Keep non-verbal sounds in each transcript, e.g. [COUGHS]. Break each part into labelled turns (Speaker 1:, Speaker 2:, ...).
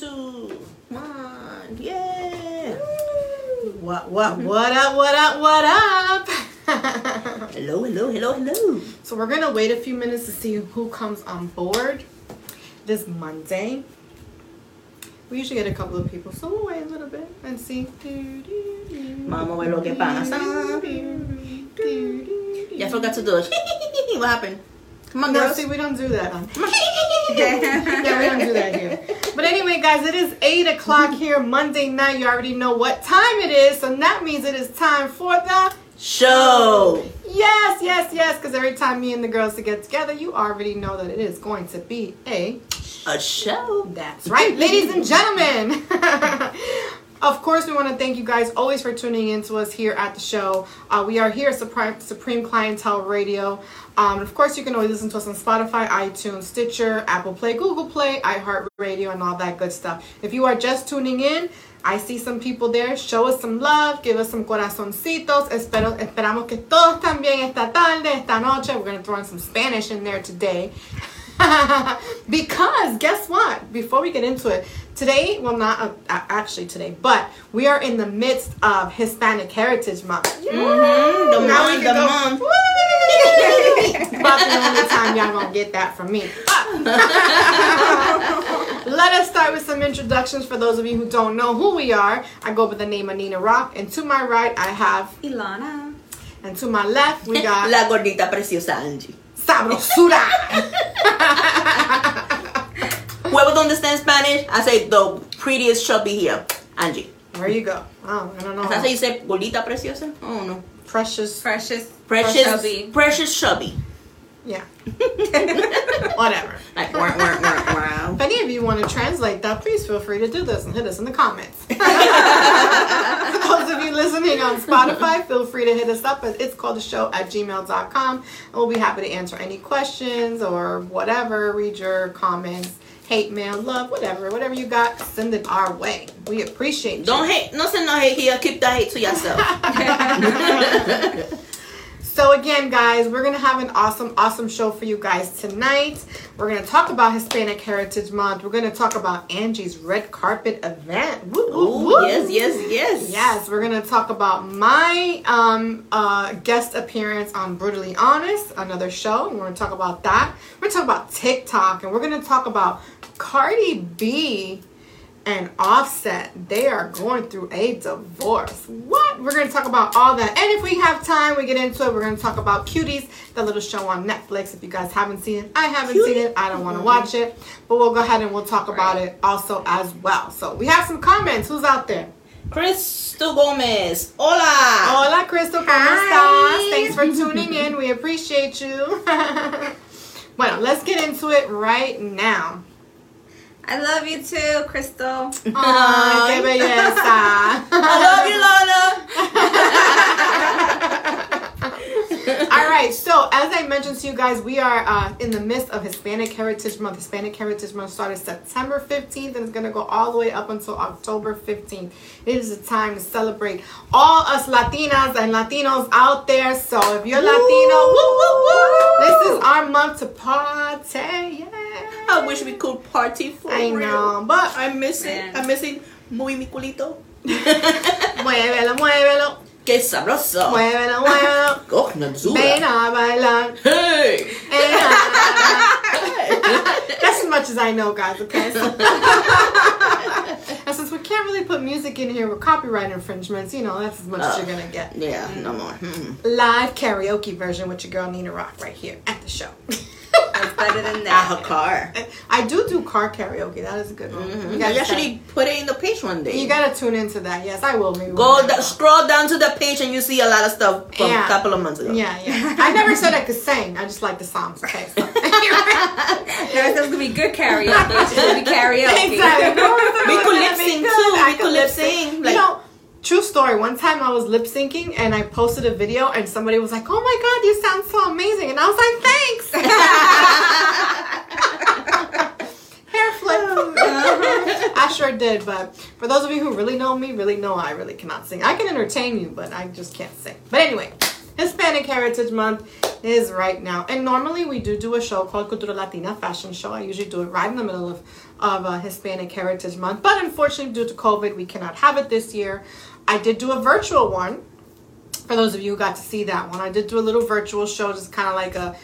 Speaker 1: YouTube. Come on. Yeah.
Speaker 2: What what what up? What up? What up? [LAUGHS]
Speaker 1: Hello, hello, hello, hello.
Speaker 2: so we're gonna wait a few minutes to see who comes on board this Monday. We usually get a couple of people, so we'll wait a little bit and see.
Speaker 1: Vamos a ver lo que pasa. Yeah, I forgot to do it. [LAUGHS] what happened? Come on,
Speaker 2: No,
Speaker 1: girls.
Speaker 2: see, we don't do that. [LAUGHS] Yeah, we don't do that here. But anyway, guys, it is 8 o'clock here, Monday night. You already know what time it is, so that means it is time for the
Speaker 1: Show.
Speaker 2: Yes, yes, yes, because every time me and the girls to get together, you already know that it is going to be a
Speaker 1: A show.
Speaker 2: That's right, ladies and gentlemen. [LAUGHS] of course, we want to thank you guys always for tuning in to us here at the show. Uh, we are here at Supreme, Supreme Clientele Radio. Um, of course, you can always listen to us on Spotify, iTunes, Stitcher, Apple Play, Google Play, iHeartRadio, and all that good stuff. If you are just tuning in, I see some people there. Show us some love, give us some corazoncitos. Espero, esperamos que todos bien esta tarde, esta noche. We're going to throw in some Spanish in there today. [LAUGHS] because guess what? Before we get into it, today, well, not uh, actually today, but we are in the midst of Hispanic Heritage Month.
Speaker 1: Mm-hmm. The
Speaker 2: Now we
Speaker 1: month,
Speaker 2: can
Speaker 1: the
Speaker 2: go,
Speaker 1: month.
Speaker 2: "Woo!" [LAUGHS] About the only time y'all gonna get that from me. [LAUGHS] Let us start with some introductions for those of you who don't know who we are. I go by the name of Nina Rock, and to my right I have,
Speaker 3: Ilana.
Speaker 2: and to my left we [LAUGHS] got
Speaker 1: La gordita preciosa Angie.
Speaker 2: Sabrosura.
Speaker 1: Whoever don't understand Spanish, I say the prettiest chubby here. Angie.
Speaker 2: There you go. Oh, I don't know.
Speaker 1: That's how you say gordita preciosa? Oh no.
Speaker 2: Precious.
Speaker 3: Precious.
Speaker 1: Precious
Speaker 3: Chubby.
Speaker 1: Precious chubby.
Speaker 2: Yeah. [LAUGHS] Whatever.
Speaker 1: Like wah, wah, wah, wah.
Speaker 2: If any of you want to translate that, please feel free to do this and hit us in the comments. For [LAUGHS] [LAUGHS] those of you listening on Spotify, feel free to hit us up at it's called the show at gmail.com. And we'll be happy to answer any questions or whatever, read your comments, hate mail, love, whatever. Whatever you got, send it our way. We appreciate you.
Speaker 1: Don't hate. No send no hate here. Keep the hate to yourself. [LAUGHS] [LAUGHS]
Speaker 2: So again, guys, we're gonna have an awesome, awesome show for you guys tonight. We're gonna talk about Hispanic Heritage Month. We're gonna talk about Angie's red carpet event. Woo, woo,
Speaker 1: Ooh,
Speaker 2: woo.
Speaker 1: yes, yes, yes.
Speaker 2: Yes, we're gonna talk about my um, uh, guest appearance on Brutally Honest, another show. We're gonna talk about that. We're gonna talk about TikTok, and we're gonna talk about Cardi B and Offset. They are going through a divorce. What? We're gonna talk about all that, and if we have time, we get into it. We're gonna talk about Cuties, the little show on Netflix. If you guys haven't seen it, I haven't seen it. I don't want to watch it, but we'll go ahead and we'll talk about it also as well. So we have some comments. Who's out there?
Speaker 1: Crystal Gomez. Hola.
Speaker 2: Hola, Crystal, ¿cómo
Speaker 3: Hi.
Speaker 2: Thanks for tuning in. We appreciate you. [LAUGHS] well, let's get into it right now.
Speaker 3: I love you too, Crystal.
Speaker 2: Ay, qué belleza.
Speaker 1: I [LAUGHS] love you, Lana.
Speaker 2: All right, so as I mentioned to you guys, we are uh, in the midst of Hispanic Heritage Month. Hispanic Heritage Month started September 15th and it's going to go all the way up until October 15th. It is a time to celebrate all us Latinas and Latinos out there. So if you're Latino, woo, woo, woo, this is our month to party. Yeah.
Speaker 1: I wish we could party for
Speaker 2: I
Speaker 1: real.
Speaker 2: know, but
Speaker 1: I'm missing.
Speaker 3: Man.
Speaker 1: I'm missing muy mi culito. [LAUGHS]
Speaker 2: muévelo, muévelo,
Speaker 1: Qué sabroso.
Speaker 2: muévelo, muévelo. Ven a bailar.
Speaker 1: Hey.
Speaker 2: Eh, That's as much as I know, guys, okay? So- and since we can't really put music in here with copyright infringements, you know, that's as much as you're gonna get.
Speaker 1: yeah, no more. Mm.
Speaker 2: Live karaoke version with your girl Nina Rock right here at the show.
Speaker 3: That's better than
Speaker 1: Ah, her car.
Speaker 2: I do do car karaoke. That is a good one.
Speaker 1: Mm-hmm.
Speaker 2: You,
Speaker 1: You
Speaker 2: guys
Speaker 1: actually put it in the page one day.
Speaker 2: you gotta tune into that. Yes, I will. Maybe
Speaker 1: Go
Speaker 2: one
Speaker 1: da- scroll down to the page and you see a lot of stuff from
Speaker 2: Yeah.
Speaker 1: a couple of months ago.
Speaker 2: Yeah, yeah. I never said I could sing. I just like the songs. [LAUGHS] Okay. So.
Speaker 3: No, it's gonna be good karaoke. It's gonna be karaoke.
Speaker 2: Exactly. [LAUGHS]
Speaker 1: We could lip sync too. We could lip sync.
Speaker 2: You
Speaker 1: Like,
Speaker 2: know, true story. One time I was lip syncing and I posted a video and somebody was like, "Oh my god, you sound so amazing!" And I was like, "Thanks." [LAUGHS] [LAUGHS] Hair flip. [LAUGHS] I sure did, but for those of you who really know me, really know I really cannot sing. I can entertain you, but I just can't sing. But anyway, Hispanic Heritage Month is right now. And normally we do do a show called Cultura Latina Fashion Show. I usually do it right in the middle of, of uh, Hispanic Heritage Month. But unfortunately, due to COVID, we cannot have it this year. I did do a virtual one. For those of you who got to see that one, I did do a little virtual show, just kind of like a,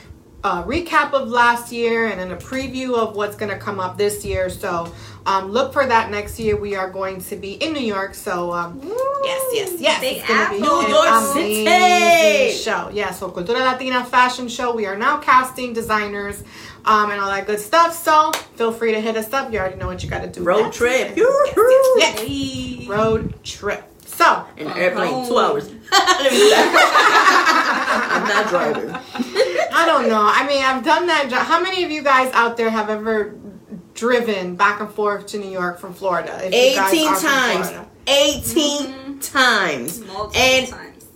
Speaker 2: a recap of last year and then a preview of what's going to come up this year. So um, look for that next year. We are going to be in New York. So um, yes, yes, yes.
Speaker 3: Big
Speaker 2: it's gonna be
Speaker 1: New York City.
Speaker 2: show. Yeah, so Cultura Latina Fashion Show. We are now casting designers um, and all that good stuff. So feel free to hit us up. You already know what you got to do.
Speaker 1: Road
Speaker 2: next.
Speaker 1: trip.
Speaker 2: Yes, yes, yes.
Speaker 3: Hey.
Speaker 2: Road trip. So
Speaker 1: In an airplane, two
Speaker 3: oh.
Speaker 1: hours. [LAUGHS] Let me stop. I'm not driving.
Speaker 2: I don't know. I mean, I've done that. How many of you guys out there have ever driven back and forth to New York from Florida? If you guys
Speaker 1: 18
Speaker 2: are from
Speaker 1: times.
Speaker 2: Florida.
Speaker 1: 18 mm-hmm. times.
Speaker 3: Multiple
Speaker 1: And
Speaker 3: times.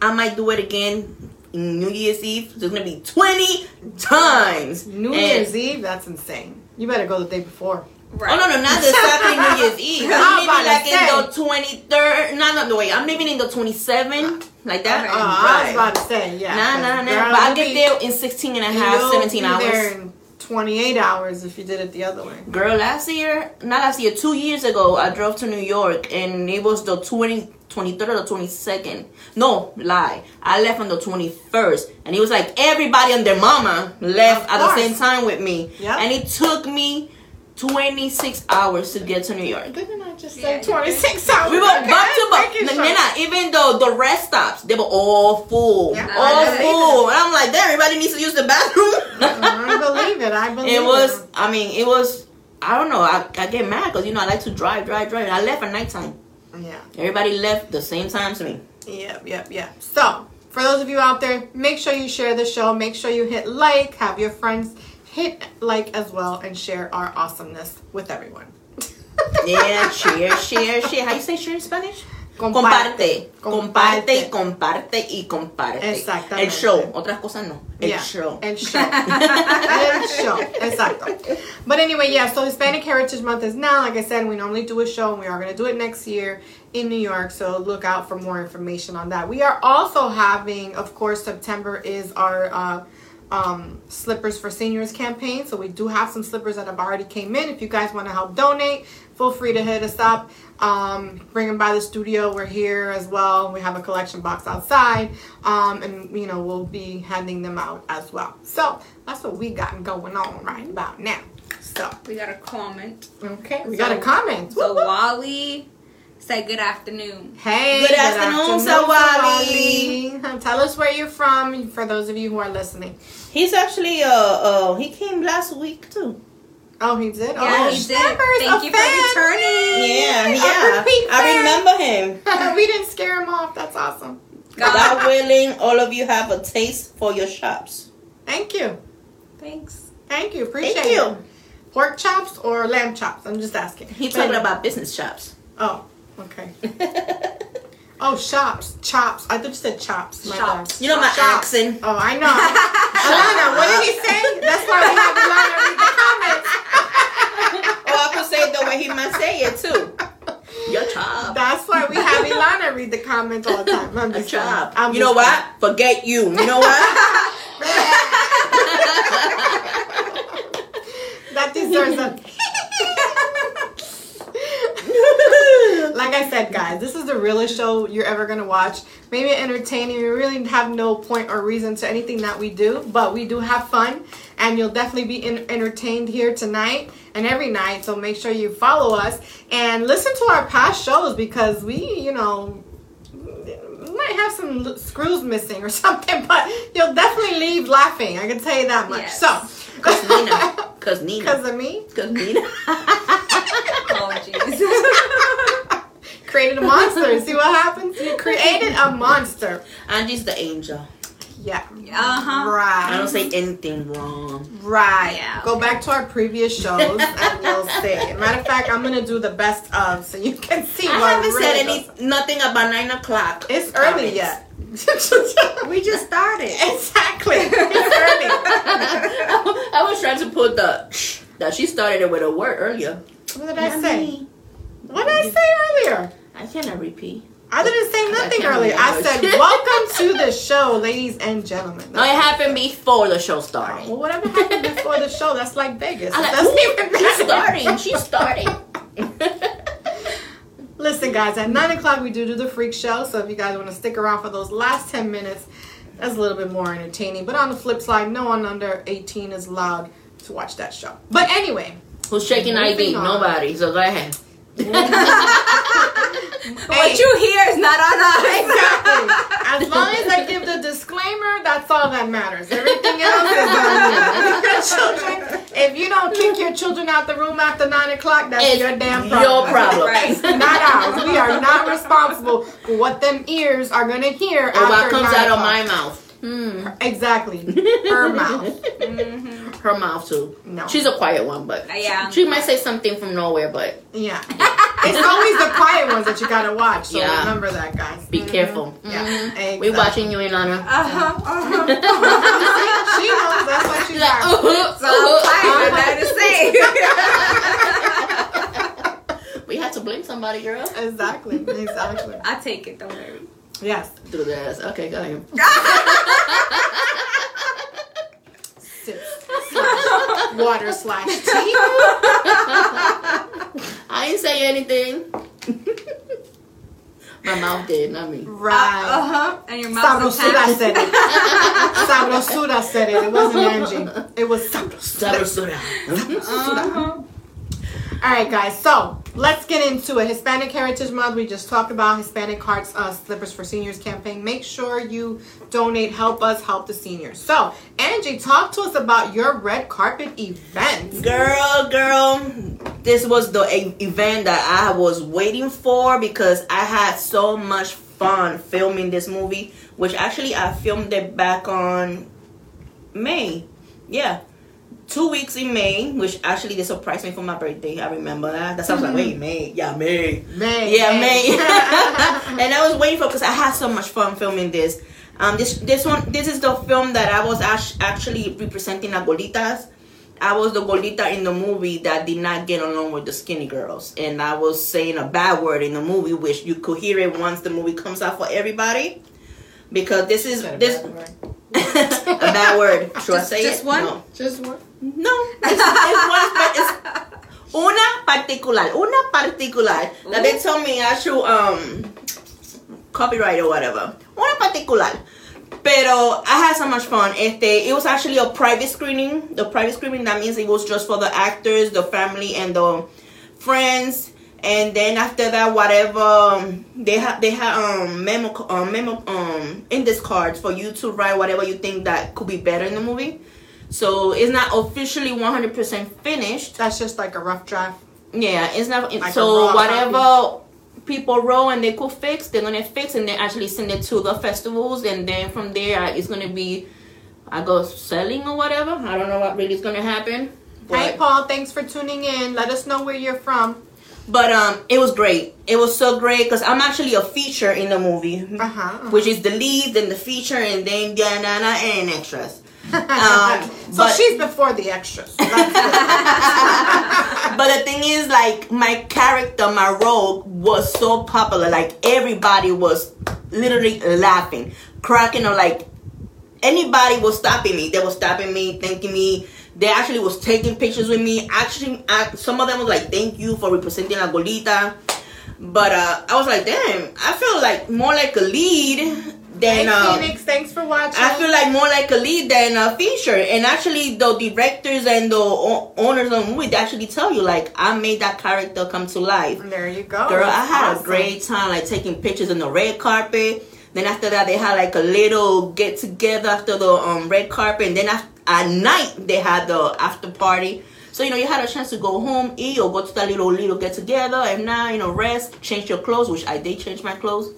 Speaker 1: I might do it again New Year's Eve. So it's going to be 20 times.
Speaker 2: New
Speaker 1: And-
Speaker 2: Year's Eve, that's insane. You better go the day before.
Speaker 3: Right.
Speaker 1: Oh no no not exactly New Year's [LAUGHS] Eve.
Speaker 2: I'm about
Speaker 1: like in the twenty third. No no no wait. I'm leaving in the twenty seven like that.
Speaker 3: Okay.
Speaker 2: Oh, I was
Speaker 1: Right.
Speaker 2: about to say, yeah.
Speaker 1: Nah nah nah.
Speaker 2: girl,
Speaker 1: But I'll get there in 16 and a half,
Speaker 2: you'll
Speaker 1: 17
Speaker 2: be there
Speaker 1: hours.
Speaker 2: in 28 hours if you did it the other way.
Speaker 1: Girl, last year, not last year, two years ago, I drove to New York and it was the 20, 23rd or 22nd. No, lie. I left on the 21st. And it was like everybody and their mama left at the same time with me.
Speaker 2: Yep.
Speaker 1: And it took me 26 hours to get to New York.
Speaker 2: Didn't I just
Speaker 3: Yeah,
Speaker 2: say 26 hours?
Speaker 1: We were
Speaker 2: Okay,
Speaker 1: back to back. Nena, even though the rest stops, they were all full.
Speaker 2: Yeah,
Speaker 1: all
Speaker 2: I
Speaker 1: full. And I'm like, everybody needs to use the bathroom.
Speaker 2: Mm, I believe it. I [LAUGHS] believe it.
Speaker 1: it was, I mean, it was, I don't know. I, I get mad because, you know, I like to drive, drive, drive. And I left at nighttime.
Speaker 2: Yeah.
Speaker 1: Everybody left the same time as me.
Speaker 2: Yep, yep, yep. So, for those of you out there, make sure you share the show. Make sure you hit like, have your friends hit like as well, and share our awesomeness with everyone.
Speaker 1: Yeah, share, share, share. How you say share in Spanish?
Speaker 2: Comparte.
Speaker 1: Comparte. Comparte y comparte y comparte.
Speaker 2: Exactamente.
Speaker 1: El show. Otras cosas no. El
Speaker 2: Yeah,
Speaker 1: show.
Speaker 2: El show. El show. Exacto. But anyway, yeah, so Hispanic Heritage Month is now. Like I said, we normally do a show and we are going to do it next year in New York. So look out for more information on that. We are also having, of course, September is our uh, um, Slippers for Seniors campaign. So we do have some slippers that have already came in. If you guys want to help donate, feel free to hit us up. Um, bring them by the studio. We're here as well. We have a collection box outside, um, and you know we'll be handing them out as well. So that's what we got going on right about now. So
Speaker 3: We got a comment.
Speaker 2: okay, we
Speaker 3: So-
Speaker 2: got a comment.
Speaker 3: So
Speaker 2: whoop.
Speaker 3: Wally said good afternoon.
Speaker 2: Hey,
Speaker 1: Good afternoon,
Speaker 2: Sawali. Tell us where you're from for those of you who are listening.
Speaker 1: He's actually, uh, uh, he came last week too.
Speaker 2: Oh, he did.
Speaker 3: Yeah,
Speaker 2: oh,
Speaker 3: he did. Thank
Speaker 2: a
Speaker 3: you for returning.
Speaker 1: Yeah, yeah.
Speaker 2: repeat
Speaker 1: I
Speaker 2: fan.
Speaker 1: remember him. [LAUGHS]
Speaker 2: we didn't scare him off. That's awesome.
Speaker 1: God willing, all of you have a taste for your shops.
Speaker 2: Thank you.
Speaker 3: Thanks.
Speaker 2: Thank you. Appreciate
Speaker 1: Thank
Speaker 2: it.
Speaker 1: you.
Speaker 2: Pork chops or lamb chops? I'm just asking.
Speaker 1: He's talking about business chops.
Speaker 2: Oh, okay. [LAUGHS] Oh, shops, chops. I thought you said chops. My
Speaker 3: Shops.
Speaker 2: bad.
Speaker 1: You know my
Speaker 2: Shops.
Speaker 1: accent.
Speaker 2: Oh, I know. [LAUGHS] Alana, what did he say? That's why we have Alana read the comments. [LAUGHS]
Speaker 1: Or oh, I could say it the way he might say it too. Your job.
Speaker 2: That's why we have Ilana read the comments all the time. I'm
Speaker 1: A
Speaker 2: just
Speaker 1: job.
Speaker 2: I'm
Speaker 1: You know
Speaker 2: just
Speaker 1: what? Forget you. You know what?
Speaker 2: That deserves a. like I said, guys, this is the realest show you're ever gonna watch. Maybe entertaining. We really have no point or reason to anything that we do, but we do have fun, and you'll definitely be in- entertained here tonight and every night. So make sure you follow us and listen to our past shows because we, you know, might have some l- screws missing or [LAUGHS] something, but you'll definitely leave laughing. I can tell you that much.
Speaker 3: Yes.
Speaker 2: So,
Speaker 1: Cause Nina. [LAUGHS] Cause Nina.
Speaker 2: because of me.
Speaker 1: Cause Nina. [LAUGHS]
Speaker 3: Oh, jeez.
Speaker 2: Created a monster. See what happens? You [LAUGHS] created a monster.
Speaker 1: Angie's the angel.
Speaker 2: Yeah.
Speaker 3: Uh-huh.
Speaker 2: Right.
Speaker 1: I don't say anything wrong.
Speaker 2: Right.
Speaker 3: Yeah,
Speaker 2: Go back to our previous shows and [LAUGHS] you'll see. Matter of fact, I'm gonna do the best of so you can see.
Speaker 1: I
Speaker 2: what
Speaker 1: haven't
Speaker 2: really
Speaker 1: said
Speaker 2: goes-
Speaker 1: nothing about nine o'clock.
Speaker 2: It's early
Speaker 1: comments.
Speaker 2: yet. [LAUGHS]
Speaker 3: We just started.
Speaker 2: exactly. It's early.
Speaker 1: I was trying to put the that she started it with a word earlier.
Speaker 2: What did I say? What did I say earlier?
Speaker 1: I cannot repeat.
Speaker 2: I didn't say nothing
Speaker 1: can't
Speaker 2: earlier. I said, [LAUGHS] "Welcome to the show, ladies and gentlemen."
Speaker 1: No, it happened before the show started.
Speaker 2: Well, whatever happened before the show, that's like Vegas.
Speaker 1: Like,
Speaker 2: doesn't
Speaker 1: "Ooh,
Speaker 2: even
Speaker 1: she's starting. She's [LAUGHS] starting.
Speaker 2: Listen, guys, at 9 o'clock we do do the freak show. So if you guys want to stick around for those last 10 minutes, that's a little bit more entertaining. But on the flip side, no one under 18 is allowed to watch that show. But anyway,
Speaker 1: Who's shaking ID? Nobody. So go ahead. [LAUGHS]
Speaker 3: What you hear is not on us.
Speaker 2: exactly. As long as I give the disclaimer, that's all that matters. Everything else is on you. Your children, if you don't kick your children out the room after 9 o'clock, that's
Speaker 1: It's
Speaker 2: your damn
Speaker 1: your
Speaker 2: problem.
Speaker 1: problem.
Speaker 3: Right.
Speaker 2: not ours. We are not responsible for what them ears are gonna hear
Speaker 1: Or what comes
Speaker 2: 9
Speaker 1: out of my mouth? Hmm.
Speaker 2: Exactly. [LAUGHS] Her mouth.
Speaker 1: Her mouth too.
Speaker 2: No.
Speaker 1: She's a quiet one, but
Speaker 3: Yeah.
Speaker 1: she might say something from nowhere. But
Speaker 2: Yeah. [LAUGHS] It's always the quiet ones that you gotta watch. So
Speaker 1: Yeah.
Speaker 2: remember that, guys.
Speaker 1: be careful.
Speaker 2: Yeah.
Speaker 1: Mhm. We
Speaker 2: Exactly.
Speaker 1: watching you, Ilana.
Speaker 3: Uh-huh, uh-huh. [LAUGHS]
Speaker 2: She knows that's why she's
Speaker 1: She's like,
Speaker 2: like,
Speaker 1: uh-huh,
Speaker 3: So I'm
Speaker 1: uh-huh.
Speaker 3: tired that to say.
Speaker 1: We had to blame somebody, girl.
Speaker 2: Exactly. Exactly.
Speaker 3: I take it, don't worry.
Speaker 2: Yes.
Speaker 1: Do this. Okay, go ahead.
Speaker 2: Sip slash water slash tea.
Speaker 1: I didn't say anything. My mouth did, not me.
Speaker 2: Right.
Speaker 3: Uh-huh. And your mouth is
Speaker 2: Sabrosura said it. [LAUGHS] Sabrosura said it. It wasn't Angie. It was Sabrosura.
Speaker 1: Sabrosura.
Speaker 3: Uh-huh.
Speaker 2: All right, guys. So let's get into it. Hispanic Heritage Month. We just talked about Hispanic Hearts uh, Slippers for Seniors campaign. Make sure you donate. Help us help the seniors. So Angie, talk to us about your red carpet event.
Speaker 1: Girl, girl, this was the event that I was waiting for because I had so much fun filming this movie, which actually I filmed it back on May. Yeah. Two weeks in May, which actually they surprised me for my birthday. I remember that. That sounds like wait, May. Yeah, May.
Speaker 2: May.
Speaker 1: Yeah, May. [LAUGHS] [LAUGHS] and I was waiting for because I had so much fun filming this. Um, this this one this is the film that I was act- actually representing Abuelitas. I was the Golita in the movie that did not get along with the skinny girls, and I was saying a bad word in the movie, which you could hear it once the movie comes out for everybody. Because this is this [LAUGHS] a bad word. Should I say
Speaker 3: just
Speaker 1: it?
Speaker 3: one?
Speaker 1: No.
Speaker 2: Just one.
Speaker 1: No, it's, it's one. It's una particular, una particular. That they told me I should um copyright or whatever. Una particular. Pero I had so much fun. Este, it was actually a private screening. The private screening that means it was just for the actors, the family, and the friends. And then after that, whatever um, they have, they have um memo, um, memo, um index cards for you to write whatever you think that could be better in the movie. So it's not officially 100% finished.
Speaker 2: That's just like a rough draft.
Speaker 1: Yeah, it's not.
Speaker 2: Like
Speaker 1: so whatever people roll and they could fix, they're gonna fix and then actually send it to the festivals, and then from there uh, it's gonna be, I go selling or whatever. I don't know what really is gonna happen.
Speaker 2: Hey, Paul. Thanks for tuning in. Let us know where you're from.
Speaker 1: but um, it was great. It was so great because I'm actually a feature in the movie,
Speaker 2: Uh huh.
Speaker 1: which is the lead, then the feature, and then Diana and extras. Um,
Speaker 2: so
Speaker 1: but-
Speaker 2: she's before the extras. So [LAUGHS]
Speaker 1: but the thing is, like my character, my role was so popular. Like everybody was literally laughing, cracking, or like anybody was stopping me. They were stopping me, thanking me. They actually was taking pictures with me. Actually, I, some of them was like, "Thank you for representing La Golita." But uh, I was like, "Damn, I feel like more like a lead than
Speaker 2: hey,
Speaker 1: uh,
Speaker 2: Phoenix. Thanks for watching.
Speaker 1: I feel like more like a lead than a feature. And actually, the directors and the o- owners of the movie actually tell you, like, I made that character come to life.
Speaker 2: there you go.
Speaker 1: Girl, I had
Speaker 2: awesome.
Speaker 1: a great time, like, taking pictures on the red carpet. Then after that, they had like a little get together after the um, red carpet. And then af- at night, they had the after party. So, you know, you had a chance to go home, eat, or go to that little, little get together. And now, you know, rest, change your clothes, which I did change my clothes.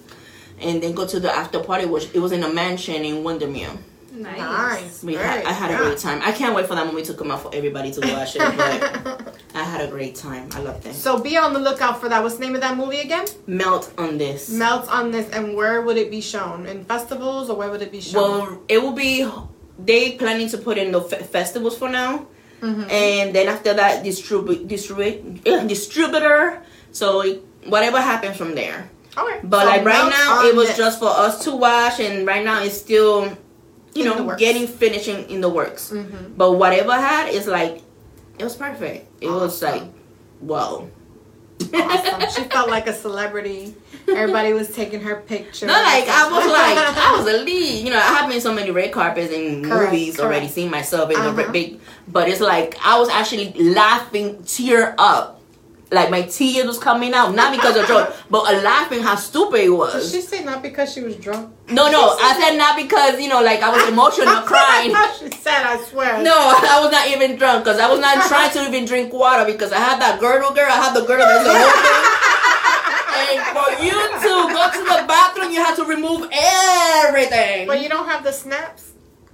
Speaker 1: And then go to the after party, which it was in a mansion in Windermere.
Speaker 3: Nice.
Speaker 2: Nice.
Speaker 1: We had, I had a great time. I can't wait for that movie to come out for everybody to watch it. But I had a great time. I loved it.
Speaker 2: So be on the lookout for that. What's the name of that movie again?
Speaker 1: Melt on this.
Speaker 2: Melt on this, and where would it be shown? In festivals, or where would it be shown?
Speaker 1: Well, it will be. They planning to put in the fe- festivals for now, and then after that, distribute distribute uh, distributor. So it, whatever happens from there.
Speaker 2: Okay.
Speaker 1: But
Speaker 2: So
Speaker 1: like right now, it was just for us to watch, and right now it's still, you know, getting finishing in the works.
Speaker 2: Mhm.
Speaker 1: But whatever I had is like, it was perfect. It was like, wow.
Speaker 2: awesome. She felt like a celebrity. Everybody was taking her picture.
Speaker 1: No, like I was [LAUGHS] like I was a lead. You know, I have been so many red carpets and
Speaker 2: Correct,
Speaker 1: movies already, seen myself in
Speaker 2: Uh-huh.
Speaker 1: the big. But it's like I was actually laughing, tear up, like my tears was coming out, not because of joy, but a laughing how stupid it was.
Speaker 2: Did she say not because she was drunk?
Speaker 1: No, no, I said not because you know, like I was emotional, [LAUGHS] crying. [LAUGHS]
Speaker 2: she said, I swear.
Speaker 1: No, [LAUGHS] I was not even drunk because I was not trying to even drink water because I had that girdle, girl. I had the girdle that's the whole thing. And for you to go to the bathroom, you have to remove everything.
Speaker 2: But you don't have the snaps?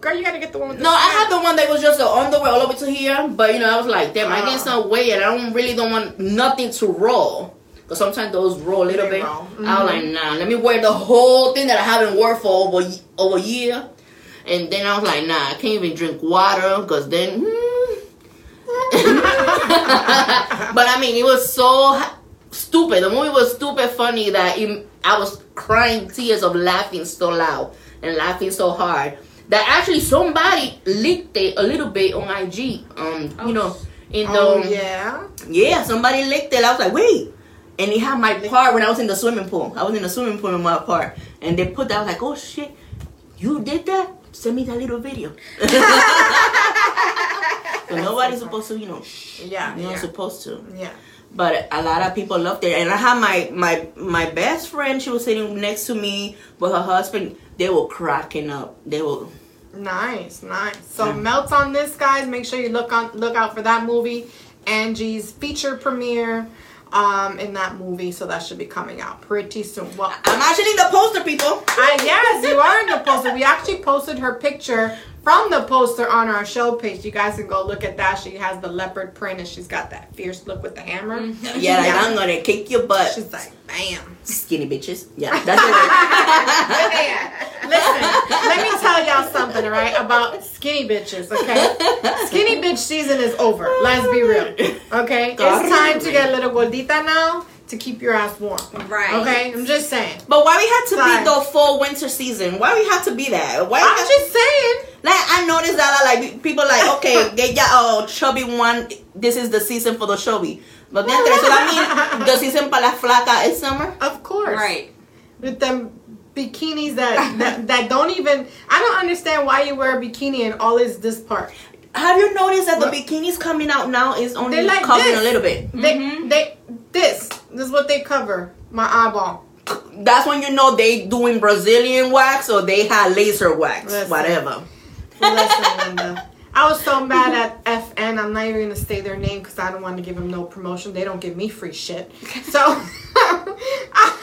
Speaker 2: Girl, you gotta get the one with the
Speaker 1: No, I had the one that was just the underwear all over to here, but you know, I was like, damn, I
Speaker 2: Ah.
Speaker 1: gained some weight and I don't really don't want nothing to roll. Cause sometimes those roll a little bit.
Speaker 2: roll.
Speaker 1: I was like, nah, let me wear the whole thing that I haven't worn for over over a year. And then I was like, nah, I can't even drink water, cause then. hmm. [LAUGHS] but I mean, it was so stupid. The movie was stupid funny that it, I was crying tears of laughing so loud and laughing so hard that actually somebody leaked it a little bit on IG. Um, you know, in the
Speaker 2: Oh, yeah.
Speaker 1: yeah, somebody licked it. I was like, wait. And he had my part when I was in the swimming pool. I was in the swimming pool in my part. And they put that. I was like, oh shit, you did that? Send me that little video. [LAUGHS] [LAUGHS] so nobody's supposed to, you know,
Speaker 2: Yeah.
Speaker 1: you're
Speaker 2: Yeah.
Speaker 1: supposed to.
Speaker 2: yeah.
Speaker 1: But a lot of people loved it. And I had my my my best friend. She was sitting next to me with her husband. They were cracking up. They were.
Speaker 2: Nice, nice. So
Speaker 1: Yeah.
Speaker 2: melts on this, guys. Make sure you look on look out for that movie, Angie's feature premiere, um, in that movie. So that should be coming out pretty soon. Well,
Speaker 1: I'm actually the poster, people.
Speaker 2: I yes, you are in the poster. We actually posted her picture from the poster on our show page. You guys can go look at that. She has the leopard print and she's got that fierce look with the hammer. Mm-hmm. [LAUGHS]
Speaker 1: Yeah, like I'm gonna kick your butt,
Speaker 2: She's like, bam.
Speaker 1: skinny bitches. Yeah, [LAUGHS] that's it.
Speaker 2: Listen, let me tell y'all something, right, about skinny bitches, okay? Skinny bitch season is over. Let's be real, okay? It's time to get a little gordita now to keep your ass warm.
Speaker 3: Right.
Speaker 2: Okay? I'm just saying.
Speaker 1: But why we had to
Speaker 2: Sorry.
Speaker 1: be the full winter season? Why we had to be that? Why?
Speaker 2: I'm just saying.
Speaker 1: like I noticed that like people like okay, [LAUGHS] get ya oh chubby one. This is the season for the chubby. But then so I mean the [LAUGHS] season para la flaca is summer.
Speaker 2: Of course.
Speaker 3: Right.
Speaker 2: With them bikinis that, that that don't even I don't understand why you wear a bikini and all is this part.
Speaker 1: Have you noticed that the
Speaker 2: What?
Speaker 1: bikinis coming out now is only
Speaker 2: like
Speaker 1: covering
Speaker 2: this.
Speaker 1: a little bit?
Speaker 2: They
Speaker 3: Mhm.
Speaker 2: they this. This is what they cover. My eyeball.
Speaker 1: That's when you know they doing Brazilian wax or they had laser wax,
Speaker 2: Listen.
Speaker 1: whatever.
Speaker 2: Listen, Linda. I was so mad at FN. I'm not even gonna say their name because I don't want to give them no promotion. They don't give me free shit. So [LAUGHS] I,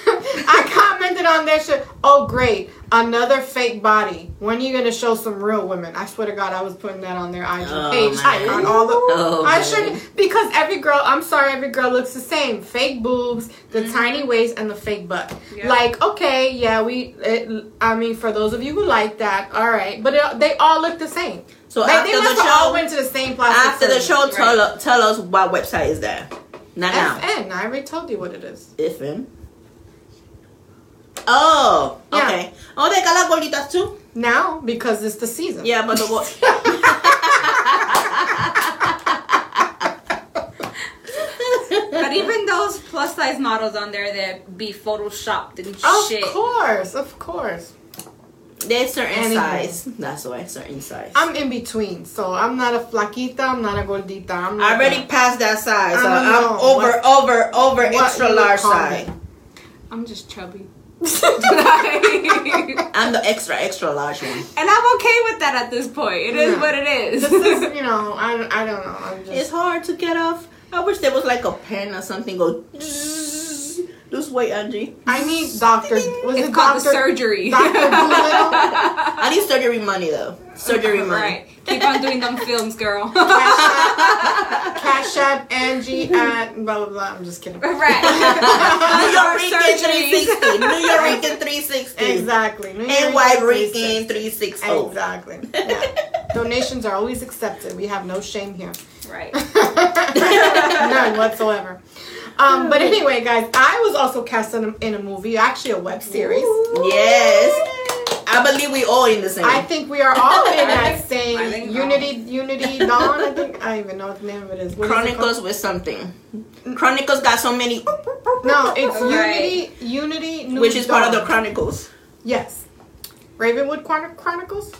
Speaker 2: I on their shit. Oh, great, another fake body. When are you gonna show some real women? I swear to God, I was putting that on their IG
Speaker 1: Oh,
Speaker 2: page. I
Speaker 1: man.
Speaker 2: got all the.
Speaker 1: Oh,
Speaker 2: I
Speaker 1: man.
Speaker 2: should because every girl. I'm sorry, every girl looks the same. Fake boobs, the mm-hmm. tiny waist, and the fake butt.
Speaker 3: Yeah.
Speaker 2: Like, okay, yeah, we. It, I mean, for those of you who like that, all right, but it, they all look the same.
Speaker 1: So
Speaker 2: Like,
Speaker 1: after
Speaker 2: they must
Speaker 1: the
Speaker 2: have all
Speaker 1: show,
Speaker 2: went to the same plastic.
Speaker 1: after the
Speaker 2: surgery.
Speaker 1: show, tell tell us what website is that. Not now.
Speaker 2: FN. I already told you what it is.
Speaker 1: FN. Oh,
Speaker 2: Yeah.
Speaker 1: okay. Oh, they got las gorditas too.
Speaker 2: Now because it's the season.
Speaker 1: Yeah, but the what? [LAUGHS]
Speaker 3: But even those plus size models on there that be photoshopped and
Speaker 2: Of
Speaker 3: shit.
Speaker 2: Of course, of course.
Speaker 1: There's certain
Speaker 2: Anyway.
Speaker 1: size. That's why certain size.
Speaker 2: I'm in between, so I'm not a flaquita. I'm not a gordita. I'm
Speaker 1: I already
Speaker 2: a-
Speaker 1: passed that size. So
Speaker 2: I don't
Speaker 1: I'm
Speaker 2: know
Speaker 1: over,
Speaker 2: what-
Speaker 1: over, over
Speaker 2: what
Speaker 1: extra large size.
Speaker 2: me.
Speaker 3: I'm just chubby.
Speaker 1: I'm the extra, extra large one.
Speaker 3: And I'm okay with that at this point. It is
Speaker 2: Yeah.
Speaker 3: what it is.
Speaker 2: This is, you know, I, I don't know. I'm
Speaker 1: It's hard to get off. I wish there was like a pen or something. Go. Lose weight, Angie.
Speaker 2: I need doctor. Was
Speaker 3: it's
Speaker 2: it
Speaker 3: called
Speaker 2: doctor?
Speaker 3: the surgery.
Speaker 2: Dr. [LAUGHS]
Speaker 1: I need surgery money though. Surgery money.
Speaker 3: right. Keep on doing them films, girl.
Speaker 2: Cash App [LAUGHS] Angie at blah blah blah. I'm just kidding.
Speaker 3: right. [LAUGHS]
Speaker 1: New York
Speaker 3: Or
Speaker 1: Rican 360. New York Rican 360.
Speaker 2: Exactly. New York
Speaker 1: NY
Speaker 2: Rican
Speaker 1: Rican
Speaker 2: 360.
Speaker 1: 360.
Speaker 2: Exactly. Yeah. Donations are always accepted. We have no shame here.
Speaker 3: right.
Speaker 2: None whatsoever. Um, but anyway, guys, I was also cast in a, in a movie, actually a web series.
Speaker 1: Yes. I believe we all in the same.
Speaker 2: I think we are all in
Speaker 3: I [LAUGHS]
Speaker 2: that
Speaker 3: think-
Speaker 2: same
Speaker 3: I think
Speaker 2: Unity Unity Dawn. I think I even know what the name of it is. What is it
Speaker 1: Chronicles with something. Chronicles got so many.
Speaker 2: No, [LAUGHS] it's
Speaker 3: Right.
Speaker 2: Unity Unity New
Speaker 1: which is part of the Chronicles.
Speaker 2: Yes. Ravenwood Chron- Chronicles?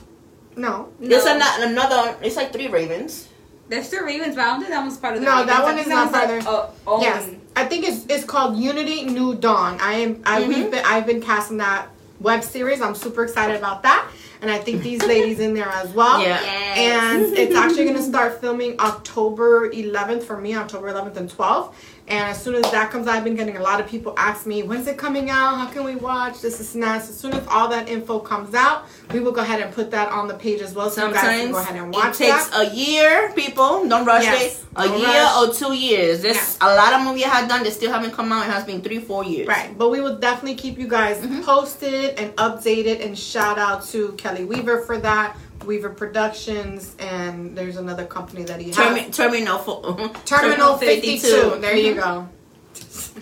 Speaker 2: No.
Speaker 1: There's
Speaker 3: No.
Speaker 1: ano- another. It's like three ravens.
Speaker 3: There's the Ravens, but I don't think that one's part of the
Speaker 2: No,
Speaker 3: Ravens.
Speaker 2: that
Speaker 3: I
Speaker 2: one
Speaker 3: think
Speaker 2: is not
Speaker 3: one's
Speaker 2: part
Speaker 3: like, uh, own.
Speaker 2: Yes. I think it's it's called Unity New Dawn. I am I
Speaker 1: Mhm.
Speaker 2: we've been I've been casting that web series. I'm super excited about that. And I think these ladies in there as well.
Speaker 1: Yeah.
Speaker 3: Yes.
Speaker 2: And it's actually going to start filming October 11th for me, October 11th and 12th. And as soon as that comes out, I've been getting a lot of people ask me, when's it coming out? How can we watch? This is nice. As soon as all that info comes out, we will go ahead and put that on the page as well. So you guys can go ahead and watch it
Speaker 1: takes
Speaker 2: that.
Speaker 1: a year. People don't rush
Speaker 2: Yes.
Speaker 1: it. A
Speaker 2: Don't
Speaker 1: year
Speaker 2: rush.
Speaker 1: or two years. There's a lot of movies I have done that still haven't come out. It has been three, four years.
Speaker 2: Right, but we will definitely keep you guys
Speaker 1: Mm-hmm.
Speaker 2: posted and updated. And shout out to Kelly Weaver for that, Weaver Productions, and there's another company that he has.
Speaker 1: Termi- terminal for [LAUGHS]
Speaker 2: Terminal 52. There you go.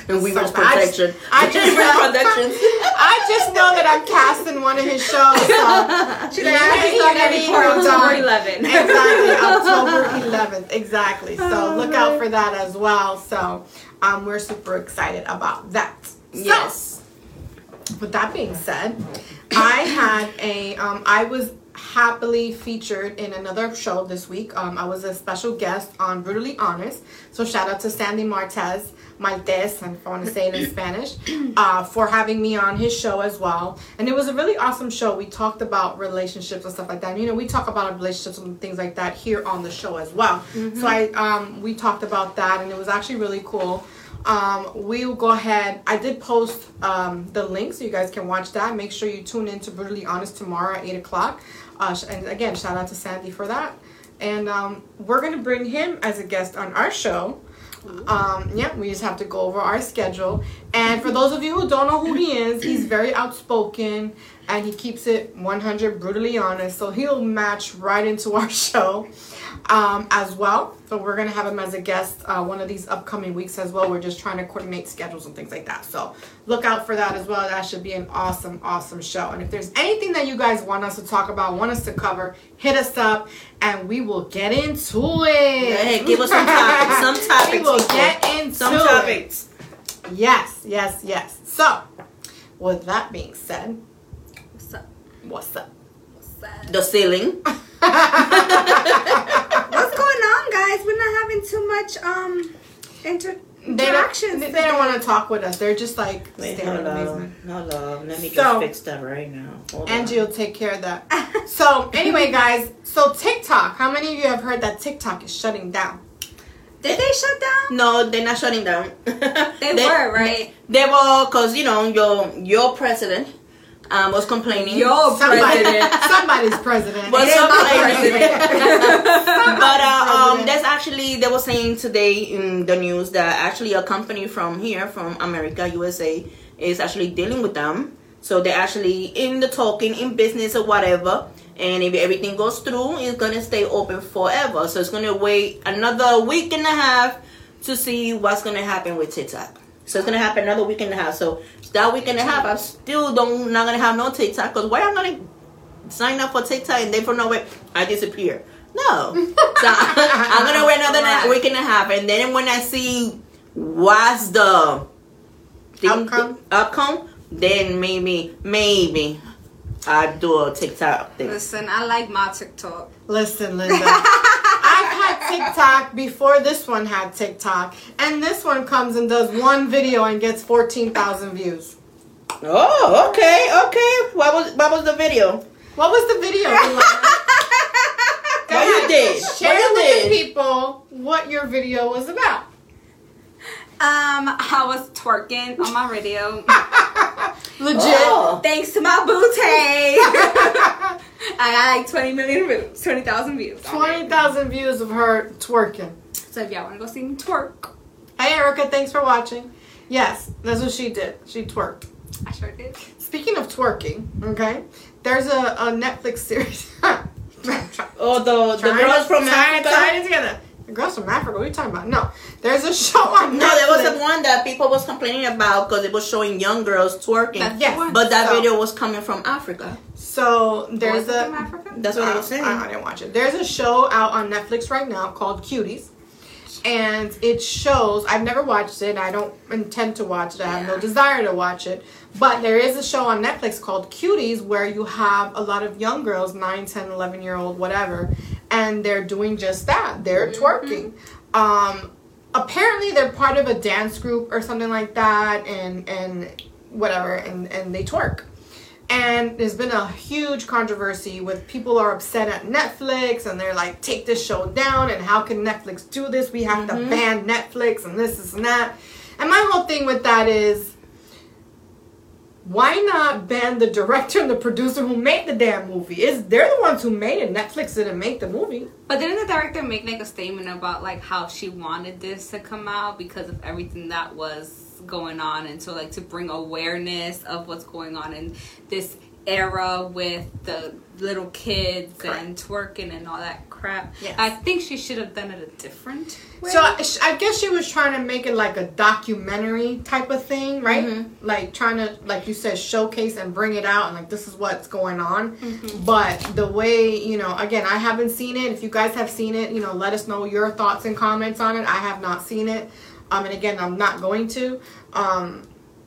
Speaker 1: And Weaver's
Speaker 2: So bad. I just- I [LAUGHS] just
Speaker 1: Productions. [LAUGHS]
Speaker 2: I just know that I'm casting one of his shows. So
Speaker 3: Should
Speaker 2: Yeah,
Speaker 3: I
Speaker 2: he's gonna be
Speaker 3: October
Speaker 2: on.
Speaker 3: 11?
Speaker 2: exactly October 11th. Exactly. So look out for that as well. So um, we're super excited about that. So,
Speaker 1: Yes.
Speaker 2: with that being said, I had a um, I was happily featured in another show this week. Um, I was a special guest on Brutally Honest. So shout out to Sandy Martez, Martez, if I want to say it in [LAUGHS] Spanish, uh, for having me on his show as well. And it was a really awesome show. We talked about relationships and stuff like that. And, you know, we talk about relationships and things like that here on the show as well. So I um, we talked about that, and it was actually really cool. Um, we will go ahead. I did post um, the link so you guys can watch that. Make sure you tune in to Brutally Honest tomorrow at 8 o'clock. Uh, and again, shout out to Sandy for that. And um, we're going to bring him as a guest on our show. Um, yeah, we just have to go over our schedule. And for those of you who don't know who he is, he's very outspoken and he keeps it 100 brutally honest. So he'll match right into our [LAUGHS] show um, as well. So we're gonna have him as a guest uh, one of these upcoming weeks as well. We're just trying to coordinate schedules and things like that. So look out for that as well. That should be an awesome, awesome show. And if there's anything that you guys want us to talk about, want us to cover, hit us up and we will get into it.
Speaker 1: Hey, give us some topics. Some [LAUGHS] topics.
Speaker 2: we will
Speaker 1: people.
Speaker 2: get into
Speaker 1: some
Speaker 2: it.
Speaker 1: topics.
Speaker 2: Yes, yes, yes. So, with that being said,
Speaker 3: What's up?
Speaker 2: what's up?
Speaker 3: What's up?
Speaker 1: The ceiling. [LAUGHS] [LAUGHS]
Speaker 3: What's going on, guys? We're not having too much um inter-
Speaker 2: They don't,
Speaker 3: interactions.
Speaker 2: they don't want to talk with us. They're just like
Speaker 1: Wait,
Speaker 2: staring
Speaker 1: hold
Speaker 2: in
Speaker 1: on. Hold on. Let me
Speaker 2: So-
Speaker 1: just fix that right now. Hold
Speaker 2: Angie
Speaker 1: on.
Speaker 2: will take care of that. [LAUGHS] So, anyway, guys, so TikTok. How many of you have heard that TikTok is shutting down?
Speaker 3: Did they shut down?
Speaker 1: No, they're not shutting down.
Speaker 3: They, [LAUGHS] were right.
Speaker 1: They were, cause you know your your president um, was complaining.
Speaker 3: Your
Speaker 2: Somebody,
Speaker 3: president. [LAUGHS]
Speaker 2: somebody's president.
Speaker 1: was
Speaker 3: It is my
Speaker 1: complaining. [LAUGHS] but uh, um,
Speaker 2: President.
Speaker 1: there's actually they were saying today in the news that actually a company from here, from America, USA, is actually dealing with them. So they're actually in the talking, in business or whatever. And if everything goes through, it's gonna stay open forever. So it's gonna wait another week and a half to see what's gonna happen with TikTok. So it's gonna happen another week and a half. So that week and a half, I still don't not gonna have no TikTok because where I'm gonna sign up for TikTok and then for nowhere I disappear. No. [LAUGHS] So I'm gonna wait another
Speaker 3: Right.
Speaker 1: week and a half and then when I see what's the thing-
Speaker 2: Outcome?
Speaker 1: outcome, then maybe maybe I do a TikTok thing.
Speaker 3: Listen, I like my TikTok.
Speaker 2: Listen, Linda. [LAUGHS] I've had TikTok before this one had TikTok, and this one comes and does one video and gets fourteen thousand views.
Speaker 1: Oh, okay, okay. What was what was the video?
Speaker 2: What was the video? Ilana? [LAUGHS]
Speaker 1: What you did?
Speaker 2: Share
Speaker 1: What you
Speaker 2: with the
Speaker 1: did?
Speaker 2: people what your video was about.
Speaker 3: Um, I was twerking on my radio. [LAUGHS]
Speaker 2: Legit.
Speaker 1: Oh.
Speaker 3: Thanks to my booty. [LAUGHS] I got like 20 million views, 20,000 views.
Speaker 2: Twenty thousand views of her twerking.
Speaker 3: So if y'all want to go see me twerk,
Speaker 2: Hey Erica, thanks for watching. Yes, that's what she did. She twerked.
Speaker 3: I sure did.
Speaker 2: Speaking of twerking, okay, there's a, a Netflix series. [LAUGHS] [LAUGHS]
Speaker 1: Oh, the the girls from
Speaker 2: trying to tie it together. The girls from Africa. What are you talking about? No, there's a [LAUGHS] show on
Speaker 1: No, there was
Speaker 2: Netflix.
Speaker 1: the one that that people was complaining about because it was showing young girls twerking.
Speaker 3: That's
Speaker 2: Yes.
Speaker 1: but that
Speaker 2: So-
Speaker 1: video was coming from Africa.
Speaker 2: So there's
Speaker 3: Was it
Speaker 2: a
Speaker 3: from Africa?
Speaker 1: That's what I was
Speaker 2: Uh,
Speaker 1: saying.
Speaker 2: I, I didn't watch it. There's a show out on Netflix right now called Cuties. And it shows, I've never watched it. I don't intend to watch it. I have no desire to watch it. But there is a show on Netflix called Cuties where you have a lot of young girls, 9, 10, 11 year old, whatever, and they're doing just that. They're twerking. Um, apparently, they're part of a dance group or something like that, and, and whatever, and, and they twerk. And there's been a huge controversy with people are upset at Netflix and they're like, take this show down and how can Netflix do this? We have to ban Netflix and this, this, and that. And my whole thing with that is why not ban the director and the producer who made the damn movie? Is they're the ones who made it. Netflix didn't make the movie.
Speaker 3: But didn't the director make like a statement about like how she wanted this to come out because of everything that was going on and so like to bring awareness of what's going on in this era with the little kids and twerking and all that crap.
Speaker 2: Yes.
Speaker 3: I think she should have done it a different way.
Speaker 2: So I, I guess she was trying to make it like a documentary type of thing, right? Like trying to, like you said, showcase and bring it out and like this is what's going on. But the way, you know, again, I haven't seen it. If you guys have seen it, you know, let us know your thoughts and comments on it. I have not seen it. Um, and again, I'm not going to. Um,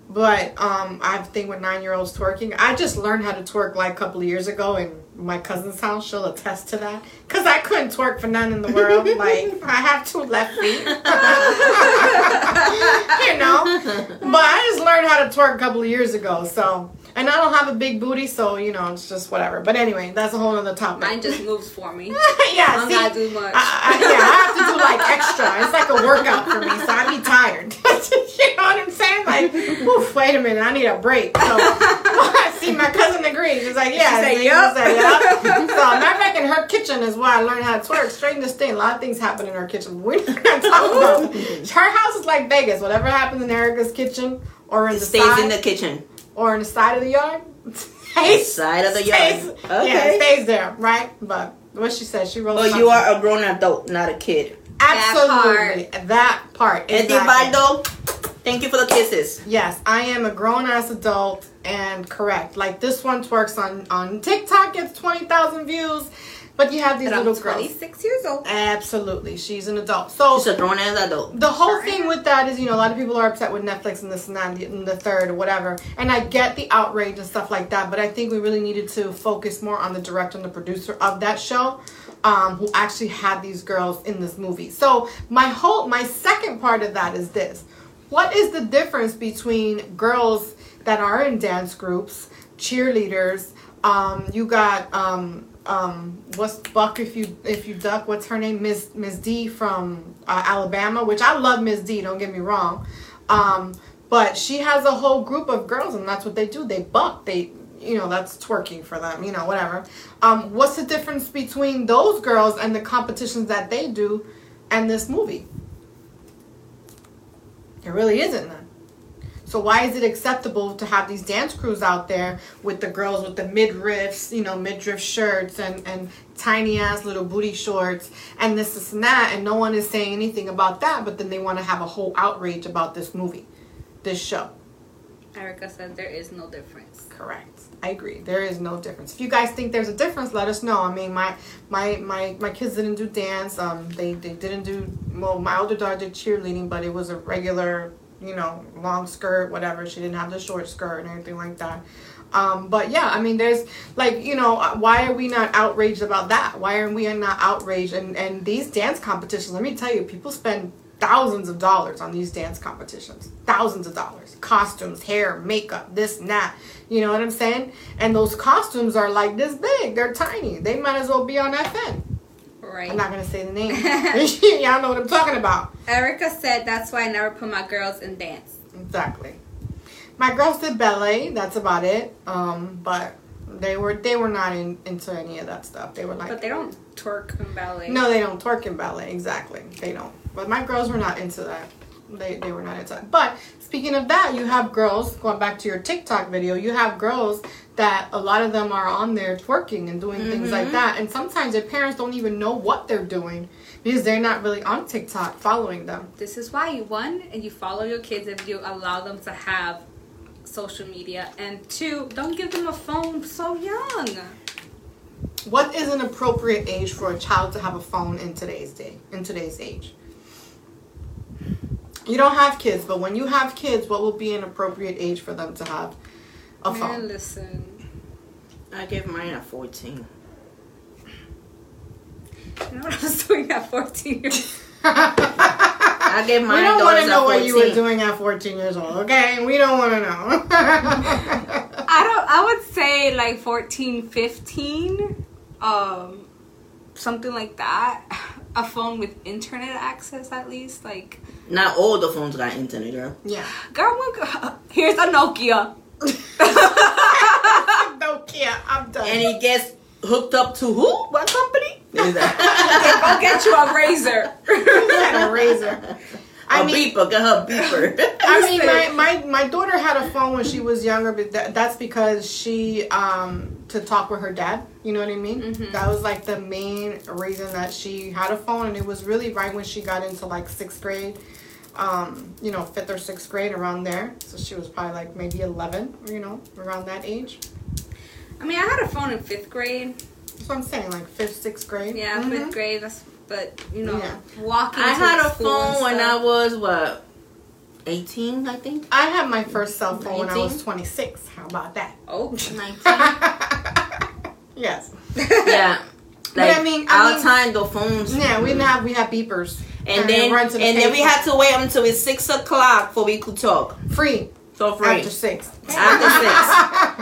Speaker 2: but um, I have a thing with nine year olds twerking. I just learned how to twerk like a couple of years ago in my cousin's house. She'll attest to that. Because I couldn't twerk for none in the world. [LAUGHS] like, I have two left feet. [LAUGHS] you know? But I just learned how to twerk a couple of years ago. So, and I don't have a big booty, so, you know, it's just whatever. But anyway, that's a whole other topic.
Speaker 3: Mine just moves for me. [LAUGHS]
Speaker 2: yeah,
Speaker 3: I don't
Speaker 2: see,
Speaker 3: gotta do much.
Speaker 2: I, I, yeah, I have to do like extra. It's like a workout for me, so I be tired. [LAUGHS] you know what I'm saying? Like, oof, wait a minute, I need a break. So, I [LAUGHS] see, my cousin agrees. She's like, yeah.
Speaker 1: said,
Speaker 2: She
Speaker 1: yup.
Speaker 2: said, yup. So, matter of fact, in her kitchen is where I learned how to twerk. Straight in the stain. A lot of things happen in her kitchen. We're not gonna talk about. Oh. Her house is like Vegas. Whatever happens in Erica's kitchen or in
Speaker 1: It
Speaker 2: the
Speaker 1: stays
Speaker 2: side
Speaker 1: in the kitchen.
Speaker 2: Or in the side of the yard. stays-
Speaker 1: Side of the yard.
Speaker 2: Yeah,
Speaker 1: Okay.
Speaker 2: it stays there, right? But what she said, she wrote.
Speaker 1: But
Speaker 2: something.
Speaker 1: you are a grown adult, not a kid.
Speaker 2: Absolutely. That part. Exactly.
Speaker 1: Edivaldo, thank you for the kisses.
Speaker 2: Yes, I am a grown ass adult and correct. Like this one twerks on on TikTok gets twenty thousand views, but you have these
Speaker 3: But I'm
Speaker 2: little girls.
Speaker 3: 26 years old.
Speaker 2: Absolutely, she's an adult. So
Speaker 1: She's a grown ass adult.
Speaker 2: the whole
Speaker 3: Sure.
Speaker 2: thing with that is, you know, a lot of people are upset with Netflix and this and that and the, and the third or whatever. And I get the outrage and stuff like that, but I think we really needed to focus more on the director and the producer of that show, um, who actually had these girls in this movie. So my whole, my second part of that is this: what is the difference between girls that are in dance groups, cheerleaders? Um, you got um, um, what's Buck if you if you duck? What's her name? Miss Miss D from uh, Alabama, which I love Miss D. Don't get me wrong, um, but she has a whole group of girls, and that's what they do. They buck. They you know that's twerking for them. You know whatever. Um, what's the difference between those girls and the competitions that they do, and this movie? There really isn't none. So why is it acceptable to have these dance crews out there with the girls with the midriffs, you know, midriff shirts and, and tiny ass little booty shorts and this, this and that, and no one is saying anything about that, but then they want to have a whole outrage about this movie, this show.
Speaker 3: Erica said there is no difference.
Speaker 2: Correct. I agree. There is no difference. If you guys think there's a difference, let us know. I mean, my my my, my kids didn't do dance. Um, they they didn't do. Well, my older daughter did cheerleading, but it was a regular, you know, long skirt, whatever. She didn't have the short skirt and everything like that. Um, but yeah, I mean, there's like, you know, why are we not outraged about that? Why aren't we not outraged? And and these dance competitions, let me tell you, people spend thousands of dollars on these dance competitions. Thousands of dollars. Costumes, hair, makeup, this and that. You know what I'm saying? And those costumes are like this big. They're tiny. They might as well be on FN.
Speaker 3: Right.
Speaker 2: I'm not gonna say the name. [LAUGHS] [LAUGHS] Y'all know what I'm talking about.
Speaker 3: Erica said that's why I never put my girls in dance.
Speaker 2: Exactly. My girls did ballet. That's about it. Um, but they were they were not in, into any of that stuff. They were like
Speaker 3: But they don't twerk in ballet.
Speaker 2: No, they don't twerk in ballet. Exactly, they don't. But my girls were not into that. They they were not into that. But speaking of that, you have girls going back to your TikTok video. You have girls that a lot of them are on there twerking and doing things like mm-hmm. that. And sometimes their parents don't even know what they're doing because they're not really on TikTok following them.
Speaker 3: This is why you one and you follow your kids if you allow them to have social media, and two, don't give them a phone so young.
Speaker 2: What is an appropriate age for a child to have a phone in today's day? In today's age, you don't have kids, but when you have kids, what will be an appropriate age for them to have a
Speaker 3: Man,
Speaker 2: phone?
Speaker 3: listen.
Speaker 1: I gave mine at 14.
Speaker 3: You know what I was doing at 14 years
Speaker 1: I gave
Speaker 2: We
Speaker 1: mine
Speaker 2: don't want to know what you were doing at 14 years old, okay? We don't want to know. [LAUGHS]
Speaker 3: I don't. I would say like 14, 15, um, something like that. A phone with internet access, at least. Like,
Speaker 1: Not all the phones got internet, girl.
Speaker 2: yeah.
Speaker 3: girl, what- [LAUGHS] here's a Nokia. [LAUGHS] [LAUGHS]
Speaker 2: Nokia, I'm done.
Speaker 1: And he gets hooked up to who? What company?
Speaker 3: Go [LAUGHS] get you a
Speaker 2: Razr. a Razr. I
Speaker 1: a
Speaker 2: mean,
Speaker 1: beeper, get her beeper. [LAUGHS]
Speaker 2: I mean, my, my, my daughter had a phone when she was younger, but that, that's because she um to talk with her dad. You know what I mean? That was like the main reason that she had a phone, and it was really right when she got into like sixth grade, um, you know, fifth or sixth grade, around there. So she was probably like maybe eleven, you know, around that age.
Speaker 3: I mean, I had a phone in fifth grade.
Speaker 2: That's what I'm saying, like fifth, sixth grade.
Speaker 3: Yeah,
Speaker 2: Mhm.
Speaker 3: fifth grade. That's but you know,
Speaker 2: Yeah.
Speaker 3: walking.
Speaker 1: I had a
Speaker 3: school and
Speaker 1: phone when I was, what, 18, I think?
Speaker 2: I had my first cell phone when I was 26. How about that?
Speaker 3: Oh,
Speaker 1: 19. [LAUGHS] [LAUGHS]
Speaker 2: yes.
Speaker 1: yeah.
Speaker 2: But I mean- I
Speaker 1: our
Speaker 2: mean-
Speaker 1: time, the phones.
Speaker 2: Yeah, we didn't have we had beepers.
Speaker 1: And then,
Speaker 2: run
Speaker 1: and
Speaker 2: to
Speaker 1: then we had to wait until it's 6 o'clock before we could talk.
Speaker 2: free
Speaker 1: So free.
Speaker 2: after six
Speaker 1: After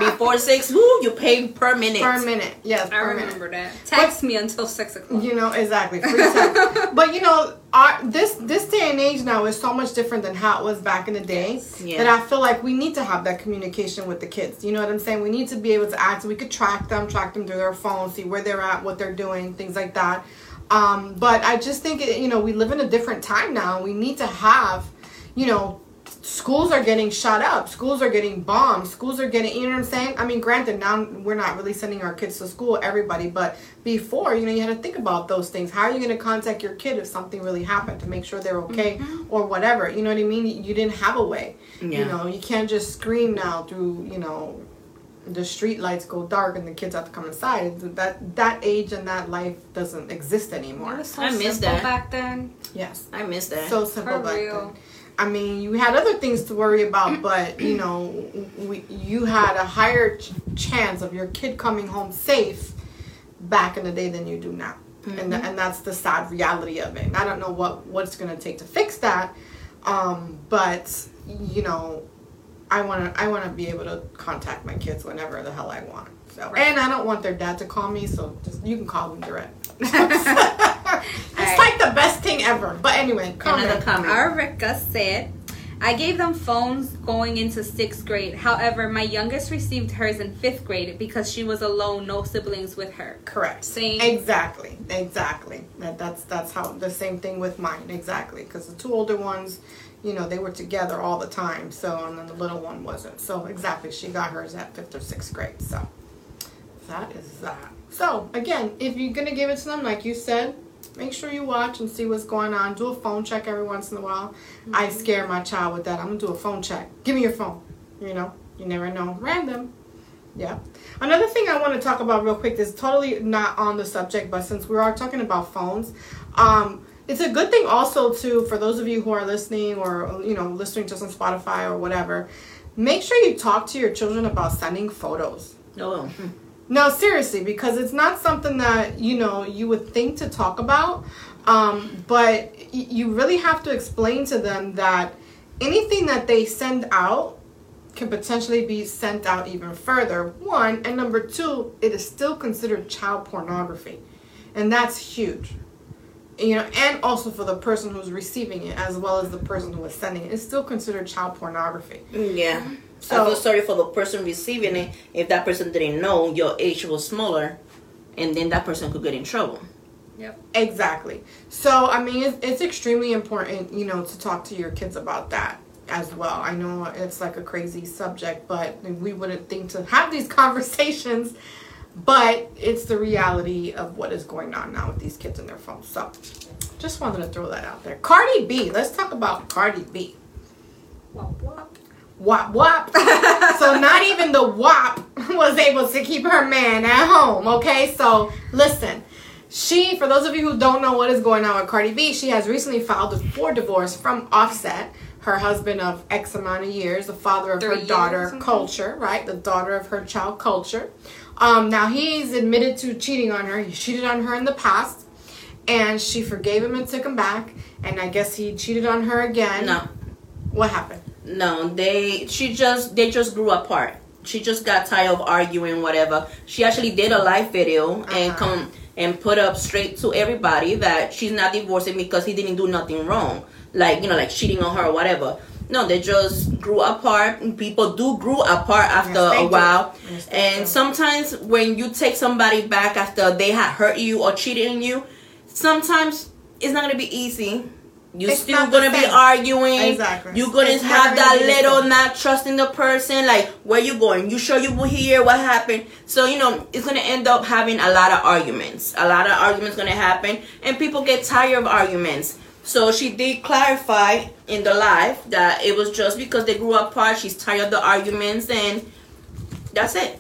Speaker 1: 6. [LAUGHS] Before 6, woo, you pay per minute.
Speaker 2: per minute. Yes,
Speaker 3: I
Speaker 2: per minute.
Speaker 3: remember that. Text me until six o'clock.
Speaker 2: You know exactly free text. [LAUGHS] but you know, our this this day and age now is so much different than how it was back in the day.
Speaker 1: Yeah.
Speaker 2: That I feel like we need to have that communication with the kids. You know what I'm saying? We need to be able to act. So we could track them, track them through their phone, see where they're at, what they're doing, things like that. Um, but I just think it, you know we live in a different time now. We need to have, you know, schools are getting shut up. Schools are getting bombed. Schools are getting you know what i'm saying? I mean granted now we're not really sending our kids to school everybody but before you know you had to think about those things. How are you going to contact your kid if something really happened to make sure they're okay or whatever? You know what i mean? You didn't have a way. You know you can't just scream now through you know the street lights go dark and the kids have to come inside that that age and that life doesn't exist
Speaker 3: It
Speaker 2: anymore
Speaker 3: was so
Speaker 1: I miss that.
Speaker 3: back then.
Speaker 2: yes
Speaker 1: I miss that.
Speaker 2: so simple
Speaker 3: For
Speaker 2: back
Speaker 3: real.
Speaker 2: then. I mean, you had other things to worry about, [CLEARS THROAT] but you know, we, you had a higher ch- chance of your kid coming home safe back in the day than you do now, and th- and that's the sad reality of it. And I don't know what what's going to take to fix that, um, but you know, I want to I want to be able to contact my kids whenever the hell I want. So,
Speaker 3: Right.
Speaker 2: and I don't want their dad to call me, so just you can call them direct. [LAUGHS] it's
Speaker 3: Alright.
Speaker 2: like the best thing ever. But anyway, comment.
Speaker 1: Another comment.
Speaker 3: Arika said, I gave them phones going into sixth grade. However, my youngest received hers in fifth grade because she was alone, no siblings with her.
Speaker 2: Correct.
Speaker 3: Same.
Speaker 2: Exactly. Exactly. That that's that's how the same thing with mine. Exactly. Because the two older ones, you know, they were together all the time. So and then the little one wasn't. So exactly, she got hers at fifth or sixth grade. So that is that. So again, if you're gonna give it to them, like you said, make sure you watch and see what's going on. Do a phone check every once in a while. I scare my child with that. I'm gonna do a phone check. Give me your phone. You know, you never know. Random. Yeah. Another thing I want to talk about real quick is totally not on the subject, but since we are talking about phones, um, it's a good thing also to for those of you who are listening or you know listening to us on Spotify or whatever. Make sure you talk to your children about sending photos.
Speaker 1: Oh,
Speaker 2: No, seriously, because it's not something that you know you would think to talk about, um, but you really have to explain to them that anything that they send out can potentially be sent out even further. One and number two, it is still considered child pornography, and that's huge. You know, and also for the person who's receiving it as well as the person who is sending it, it's still considered child pornography.
Speaker 1: Mm, yeah.
Speaker 2: So-
Speaker 1: I feel sorry for the person receiving it if that person didn't know your age was smaller, and then that person could get in trouble.
Speaker 3: Yep.
Speaker 2: Exactly. So, I mean, it's, it's extremely important, you know, to talk to your kids about that as well. I know it's like a crazy subject, but we wouldn't think to have these [LAUGHS] conversations, but it's the reality of what is going on now with these kids and their phones. So, Just wanted to throw that out there. Cardi B. Let's talk about Cardi B.
Speaker 3: Wop, wop.
Speaker 2: Wop wop. [LAUGHS] so not even the wop was able to keep her man at home. Okay, so listen. She, for those of you who don't know what is going on with Cardi B, she has recently filed for divorce from Offset, her husband of X amount of years, the father of her daughter? Kulture, right? The daughter of her child Kulture. Um, now he's admitted to cheating on her. He cheated on her in the past, and she forgave him and took him back. And I guess he cheated on her again.
Speaker 1: No,
Speaker 2: What happened?
Speaker 1: no, they she just they just grew apart. She just got tired of arguing, whatever. She actually did a live video and
Speaker 2: Uh-huh.
Speaker 1: come and put up straight to everybody that she's not divorcing because he didn't do nothing wrong, like you know, like cheating on her or whatever. No, they just grew apart. People do grew apart after
Speaker 2: Yes,
Speaker 1: a while,
Speaker 2: Yes,
Speaker 1: and
Speaker 2: do.
Speaker 1: sometimes when you take somebody back after they had hurt you or cheated on you, sometimes it's not gonna be easy. You
Speaker 2: It's
Speaker 1: still gonna be arguing.
Speaker 2: Exactly.
Speaker 1: You're gonna
Speaker 2: It's
Speaker 1: have
Speaker 2: gonna
Speaker 1: that little not trusting the person. Like, where you going? You sure you will hear what happened? So you know it's gonna end up having a lot of arguments. A lot of arguments gonna happen, and people get tired of arguments. So she did clarify in the live that it was just because they grew apart. She's tired of the arguments, and that's it.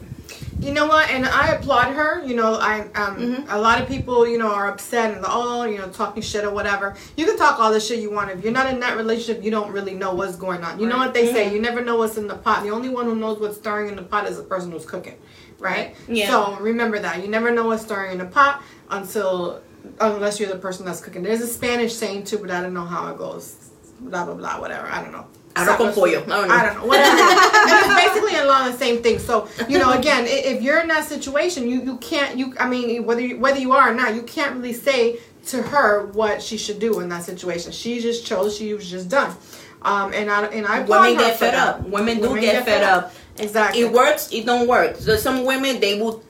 Speaker 2: You know what? And I applaud her. You know, I um
Speaker 1: Mhm.
Speaker 2: a lot of people, you know, are upset and oh, you know, talking shit or whatever. You can talk all the shit you want. If you're not in that relationship, you don't really know what's going on. You know what they say?
Speaker 1: Mhm.
Speaker 2: You never know what's in the pot. The only one who knows what's stirring in the pot is the person who's cooking, right?
Speaker 1: Yeah.
Speaker 2: So remember that. You never know what's stirring in the pot until unless you're the person that's cooking. There's a Spanish saying too, but I don't know how it goes. Blah blah blah. Whatever. I don't know.
Speaker 1: Arroz con pollo. I don't know.
Speaker 2: I don't know. Whatever. [LAUGHS] it's basically along the same thing. So you know, again, if you're in that situation, you you can't. You I mean, whether you, whether you are or not, you can't really say to her what she should do in that situation. She just chose. She was just done. Um, and I and I
Speaker 1: Women get fed
Speaker 2: that.
Speaker 1: up. Women do get fed up.
Speaker 2: Exactly.
Speaker 1: It works. It don't work. So some women they will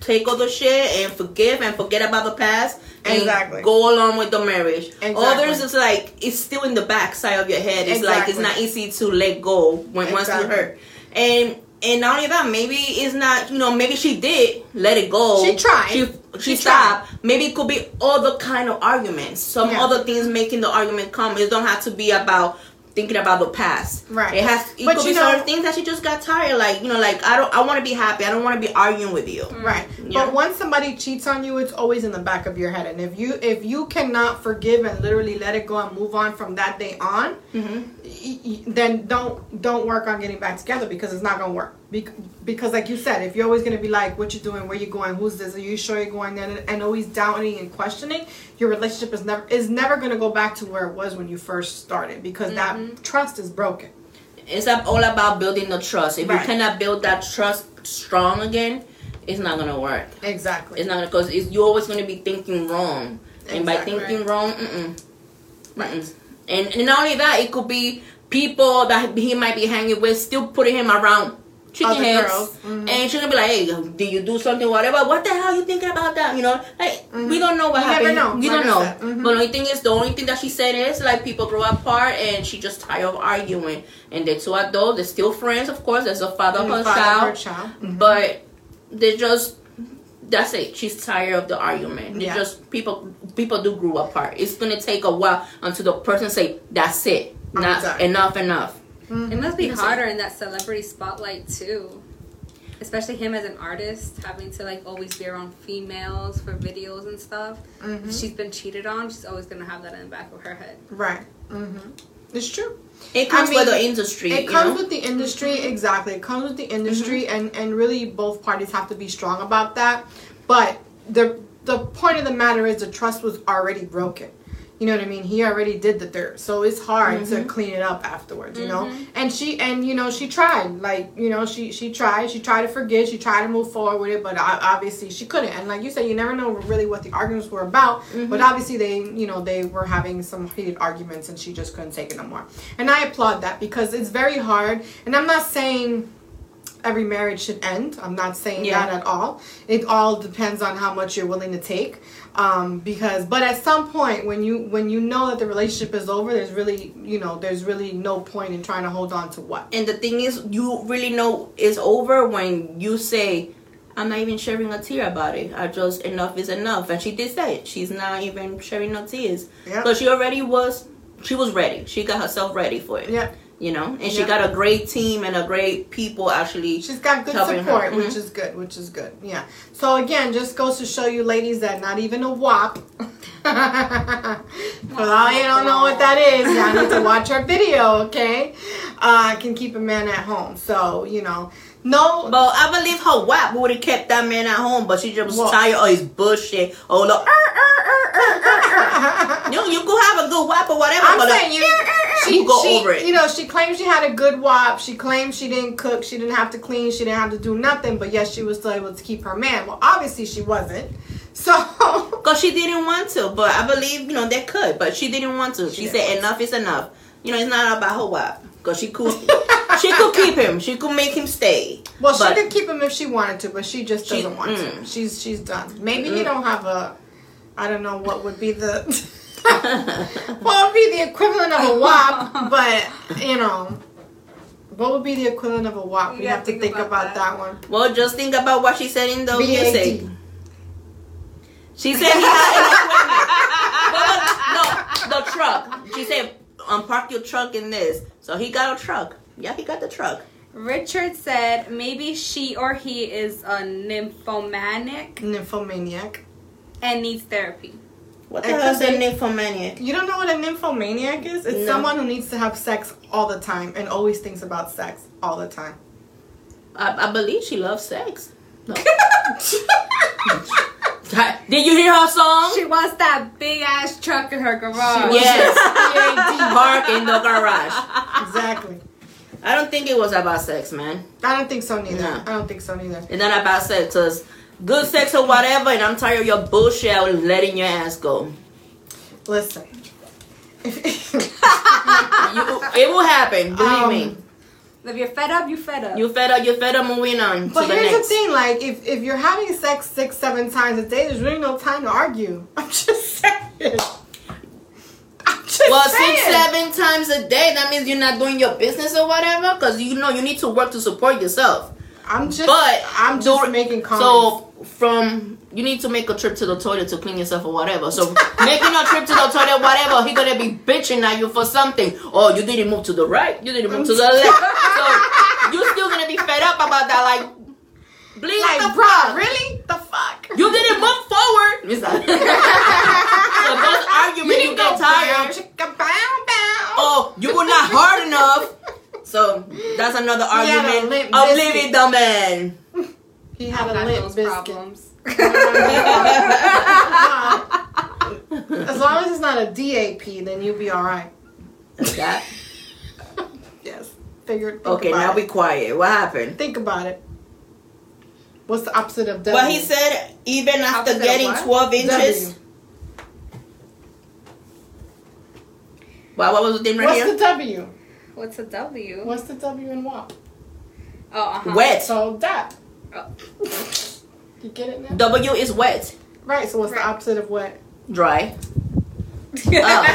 Speaker 1: take all the shit and forgive and forget about the past and
Speaker 2: Exactly.
Speaker 1: go along with the marriage.
Speaker 2: Exactly.
Speaker 1: Others is like it's still in the back side of your head. It's like it's not easy to let go when once you hurt. And and not only that, maybe it's not you know maybe she did let it go.
Speaker 2: She tried.
Speaker 1: She
Speaker 2: She
Speaker 1: she, stopped. Maybe it could be other kind of arguments. Some
Speaker 2: Yeah.
Speaker 1: other things making the argument come. It don't have to be about thinking about the past.
Speaker 2: Right.
Speaker 1: It has. It
Speaker 2: But
Speaker 1: could
Speaker 2: you
Speaker 1: be
Speaker 2: know-
Speaker 1: certain things that she just got tired. Like you know, like I don't. I want to be happy. I don't want to be arguing with you.
Speaker 2: Right.
Speaker 1: Yeah.
Speaker 2: But once somebody cheats on you, it's always in the back of your head. And if you if you cannot forgive and literally let it go and move on from that day on,
Speaker 1: Mm-hmm.
Speaker 2: y- y- then don't don't work on getting back together because it's not gonna work. Bec- Because like you said, if you're always gonna be like, "What you doing? Where you going? Who's this? Are you sure you're going there?" and, always doubting and questioning, your relationship is never is never gonna go back to where it was when you first started because that mm-hmm. trust is broken.
Speaker 1: It's all about building the trust. If
Speaker 2: Right.
Speaker 1: you cannot build that trust strong again, it's not gonna work.
Speaker 2: Exactly.
Speaker 1: It's not going to because it's you're always gonna be thinking wrong, and by thinking wrong, mm-mm, mm-mm. And, and not only that, it could be people that he might be hanging with still putting him around chicken heads.
Speaker 2: Mhm.
Speaker 1: and she's gonna be like, "Hey, did you do something? Whatever. What the hell you thinking about that? You know, like we don't know what
Speaker 2: You never
Speaker 1: happened.
Speaker 2: know,
Speaker 1: We
Speaker 2: like
Speaker 1: don't know.
Speaker 2: Mhm.
Speaker 1: But the only thing is, the only thing that she said is like people grow apart, and she just tired of arguing. And they're two adults. They're still friends, of course. There's a father of
Speaker 2: The
Speaker 1: her
Speaker 2: father
Speaker 1: child,
Speaker 2: child. Mhm.
Speaker 1: but they just that's it. She's tired of the argument. They
Speaker 2: Yeah.
Speaker 1: just people people do grow apart. It's gonna take a while until the person say that's it.
Speaker 2: I'm
Speaker 1: Not enough, enough.
Speaker 3: It must be
Speaker 1: Yes, sir.
Speaker 3: harder in that celebrity spotlight too. Especially him as an artist, having to like always be around females for videos and stuff.
Speaker 2: Mhm.
Speaker 3: If she's been cheated on, she's always gonna have that in the back of her head.
Speaker 2: Right. hmm It's true.
Speaker 1: It comes
Speaker 2: I mean,
Speaker 1: with the industry.
Speaker 2: It comes
Speaker 1: know?
Speaker 2: with the industry, exactly. It comes with the industry, and and really both parties have to be strong about that. But the the point of the matter is the trust was already broken. You know what I mean? He already did the dirt, so it's hard to mm-hmm. clean it up afterwards. You know, mm-hmm. and she and you know she tried, like you know she she tried, she tried to forget, she tried to move forward with it, but obviously she couldn't. And like you said, you never know really what the arguments were about. Mm-hmm. But obviously they you know they were having some heated arguments, and she just couldn't take it no more. And I applaud that because it's very hard. And I'm not saying every marriage should end. I'm not saying
Speaker 1: Yeah.
Speaker 2: that at all. It all depends on how much you're willing to take. Um, because but at some point when you when you know that the relationship is over, there's really you know there's really no point in trying to hold on to what.
Speaker 1: And the thing is, you really know it's over when you say, I'm not even shedding a tear about it. I just enough is enough, and she did say it. She's not even shedding no tears.
Speaker 2: Yep.
Speaker 1: So she already was. She was ready. She got herself ready for it.
Speaker 2: Yep.
Speaker 1: You know, and she got a great team and a great people actually.
Speaker 2: She's got good support, which
Speaker 1: Mhm.
Speaker 2: is good, which is good. Yeah. So again, just goes to show you ladies that not even a WAP. [LAUGHS] For all you don't know what that is, y'all need to watch our video, okay? Uh, can keep a man at home. So, you know, no.
Speaker 1: But I believe her WAP would have kept that man at home, but she just was
Speaker 2: Well-
Speaker 1: tired of his bullshit. Oh no, [LAUGHS] you you could have a good WAP or whatever,
Speaker 2: I'm
Speaker 1: but
Speaker 2: saying you, she,
Speaker 1: you go
Speaker 2: she-
Speaker 1: over it.
Speaker 2: You know, she claimed she had a good WAP. She claims she didn't cook. She didn't have to clean. She didn't have to do nothing. But yes, she was still able to keep her man. Well, obviously she wasn't. So [LAUGHS]
Speaker 1: Because she didn't want to, but I believe, you know, they could, but she didn't want to. She,
Speaker 2: She
Speaker 1: said enough is enough. You know, it's not about her WAP. Because she could, she could keep him. She could make him stay.
Speaker 2: Well, she could keep him if she wanted to, but she just doesn't want to.
Speaker 1: mm.
Speaker 2: She's she's done. Maybe you
Speaker 1: Mm.
Speaker 2: don't have a. I don't know what would be the. [LAUGHS] [LAUGHS] what would be the equivalent of a WAP, but you know, what would be the equivalent of a WAP?
Speaker 3: You
Speaker 2: We have to
Speaker 3: think
Speaker 2: think
Speaker 3: about
Speaker 2: about,
Speaker 3: that.
Speaker 2: that. one.
Speaker 1: Well, just think about what she said in the
Speaker 2: VAT.
Speaker 1: music. She said he had an equipment. [LAUGHS] Well, no, the truck. She said, um, park your truck in this. So he got a truck. Yeah, he got the truck.
Speaker 3: Richard said maybe she or he is a nymphomaniac
Speaker 2: Nymphomaniac.
Speaker 3: and needs therapy.
Speaker 1: What the hell is a nymphomaniac?
Speaker 2: You don't know what a nymphomaniac is? It's
Speaker 1: No.
Speaker 2: someone who needs to have sex all the time and always thinks about sex all the time.
Speaker 1: I, I believe she loves sex. No. [LAUGHS] Did you hear her song?
Speaker 3: She wants that big ass truck in her garage.
Speaker 1: Yes.
Speaker 2: PAD. [LAUGHS]
Speaker 1: Park in the garage.
Speaker 2: Exactly.
Speaker 1: I don't think it was about sex, man.
Speaker 2: I don't think so neither.
Speaker 1: No.
Speaker 2: I don't think so neither.
Speaker 1: It's not about sex, cause good sex or whatever, and I'm tired of your bullshit. Was letting your ass go.
Speaker 2: Listen. [LAUGHS]
Speaker 1: You, it will happen. Believe
Speaker 2: Um,
Speaker 1: me.
Speaker 3: If you're fed up, you fed up.
Speaker 1: You fed up. You're fed up. Moving on
Speaker 2: But
Speaker 1: to the
Speaker 2: here's
Speaker 1: next.
Speaker 2: the thing, like if, if you're having sex six, seven times a day, there's really no time to argue. [LAUGHS] I'm just saying.
Speaker 1: Well,
Speaker 2: saying.
Speaker 1: six, seven times a day. That means you're not doing your business or whatever. Cause you know you need to work to support yourself.
Speaker 2: I'm just
Speaker 1: But
Speaker 2: I'm just
Speaker 1: do-
Speaker 2: making comments.
Speaker 1: So from you need to make a trip to the toilet to clean yourself or whatever. So [LAUGHS] making a trip to the toilet, or whatever, he gonna be bitching at you for something. Oh, you didn't move to the right. You didn't move to the left. So you're still gonna be fed up about that. Like, bleed
Speaker 2: like,
Speaker 1: the
Speaker 2: bro,
Speaker 1: fuck.
Speaker 2: really? The fuck?
Speaker 1: You didn't move forward. [LAUGHS] It's like- so those arguments you,
Speaker 2: didn't
Speaker 1: get
Speaker 2: go
Speaker 1: tired.
Speaker 2: bow, bow, bow.
Speaker 1: Oh, you were not hard enough. So that's another
Speaker 2: had
Speaker 1: argument
Speaker 2: limp
Speaker 1: of
Speaker 2: biscuit.
Speaker 1: the man.
Speaker 2: He had a
Speaker 3: got
Speaker 2: limp
Speaker 3: those
Speaker 2: biscuit.
Speaker 3: problems. [LAUGHS] [LAUGHS]
Speaker 2: as long as it's not a DAP, then you'll be all right.
Speaker 1: That-
Speaker 2: Yes. Figured. think
Speaker 1: Okay,
Speaker 2: about
Speaker 1: now
Speaker 2: it.
Speaker 1: be quiet. What happened?
Speaker 2: think about it. What's the opposite of W?
Speaker 1: Well, he said even after
Speaker 3: Opposite
Speaker 1: getting 12 inches.
Speaker 2: W.
Speaker 1: Wow, what was the thing right
Speaker 2: What's
Speaker 1: here?
Speaker 2: the W?
Speaker 3: What's a W?
Speaker 2: What's the W in WAP?
Speaker 3: Oh, uh-huh.
Speaker 1: Wet.
Speaker 2: So that.
Speaker 3: Oh.
Speaker 2: You get it now?
Speaker 1: W is wet.
Speaker 2: Right. So what's
Speaker 3: Right.
Speaker 2: the opposite of wet?
Speaker 1: Dry. [LAUGHS] [LAUGHS] Oh,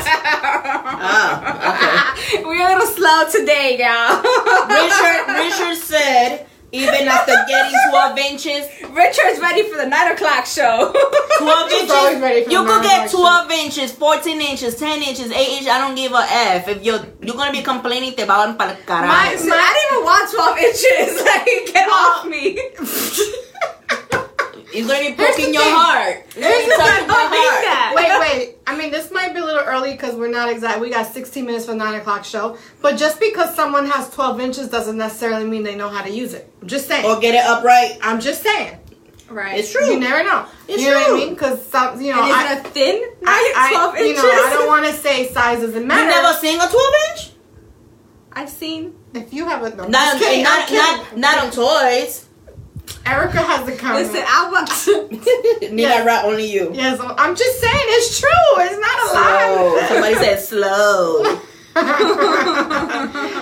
Speaker 1: Okay.
Speaker 3: We're a little slow today, y'all.
Speaker 1: Richard, Richard said even after getting 12 inches,
Speaker 3: Richard's ready for the nine o'clock show. [LAUGHS]
Speaker 1: 12
Speaker 2: He's always ready
Speaker 1: inches,
Speaker 2: for
Speaker 1: you
Speaker 2: the
Speaker 1: could get
Speaker 2: nine
Speaker 1: 12 inches, 14 inches, 10 inches, 8 inches. I don't give a F. If you're you're gonna be complaining, te van para
Speaker 2: My-
Speaker 1: carajo.
Speaker 3: See, I didn't even want 12 inches. [LAUGHS] Like, get uh, off me. [LAUGHS]
Speaker 1: It's gonna be poking your
Speaker 2: thing.
Speaker 1: heart.
Speaker 2: Here's the
Speaker 1: It's touching
Speaker 2: thing.
Speaker 1: my
Speaker 3: Don't think
Speaker 1: heart.
Speaker 3: that.
Speaker 2: wait, wait. I mean, this might be a little early because we're not exact. We got 16 minutes for the 9 o'clock show. But just because someone has 12 inches doesn't necessarily mean they know how to use it. I'm just saying.
Speaker 1: Or get it upright.
Speaker 2: I'm just saying.
Speaker 3: Right.
Speaker 1: It's true.
Speaker 2: You never know.
Speaker 1: It's
Speaker 2: you know what
Speaker 1: true.
Speaker 2: I mean? Because some, you know,
Speaker 3: And is
Speaker 2: I,
Speaker 3: it a thin?
Speaker 2: I, I-
Speaker 3: 12
Speaker 2: you
Speaker 3: inches?
Speaker 2: know, I don't want to say size doesn't
Speaker 1: You
Speaker 2: matter.
Speaker 1: never seen a 12 inch?
Speaker 3: I've seen.
Speaker 2: if you have a no,
Speaker 1: Not,
Speaker 2: just kidding,
Speaker 1: not,
Speaker 2: I'm kidding.
Speaker 1: not, not on toys.
Speaker 2: Erica has the comment.
Speaker 3: Listen, I want. [LAUGHS]
Speaker 1: Nina Rat, only you.
Speaker 2: yes, I'm just saying it's true. It's not a
Speaker 1: Slow.
Speaker 2: lie.
Speaker 1: Somebody said slow. [LAUGHS]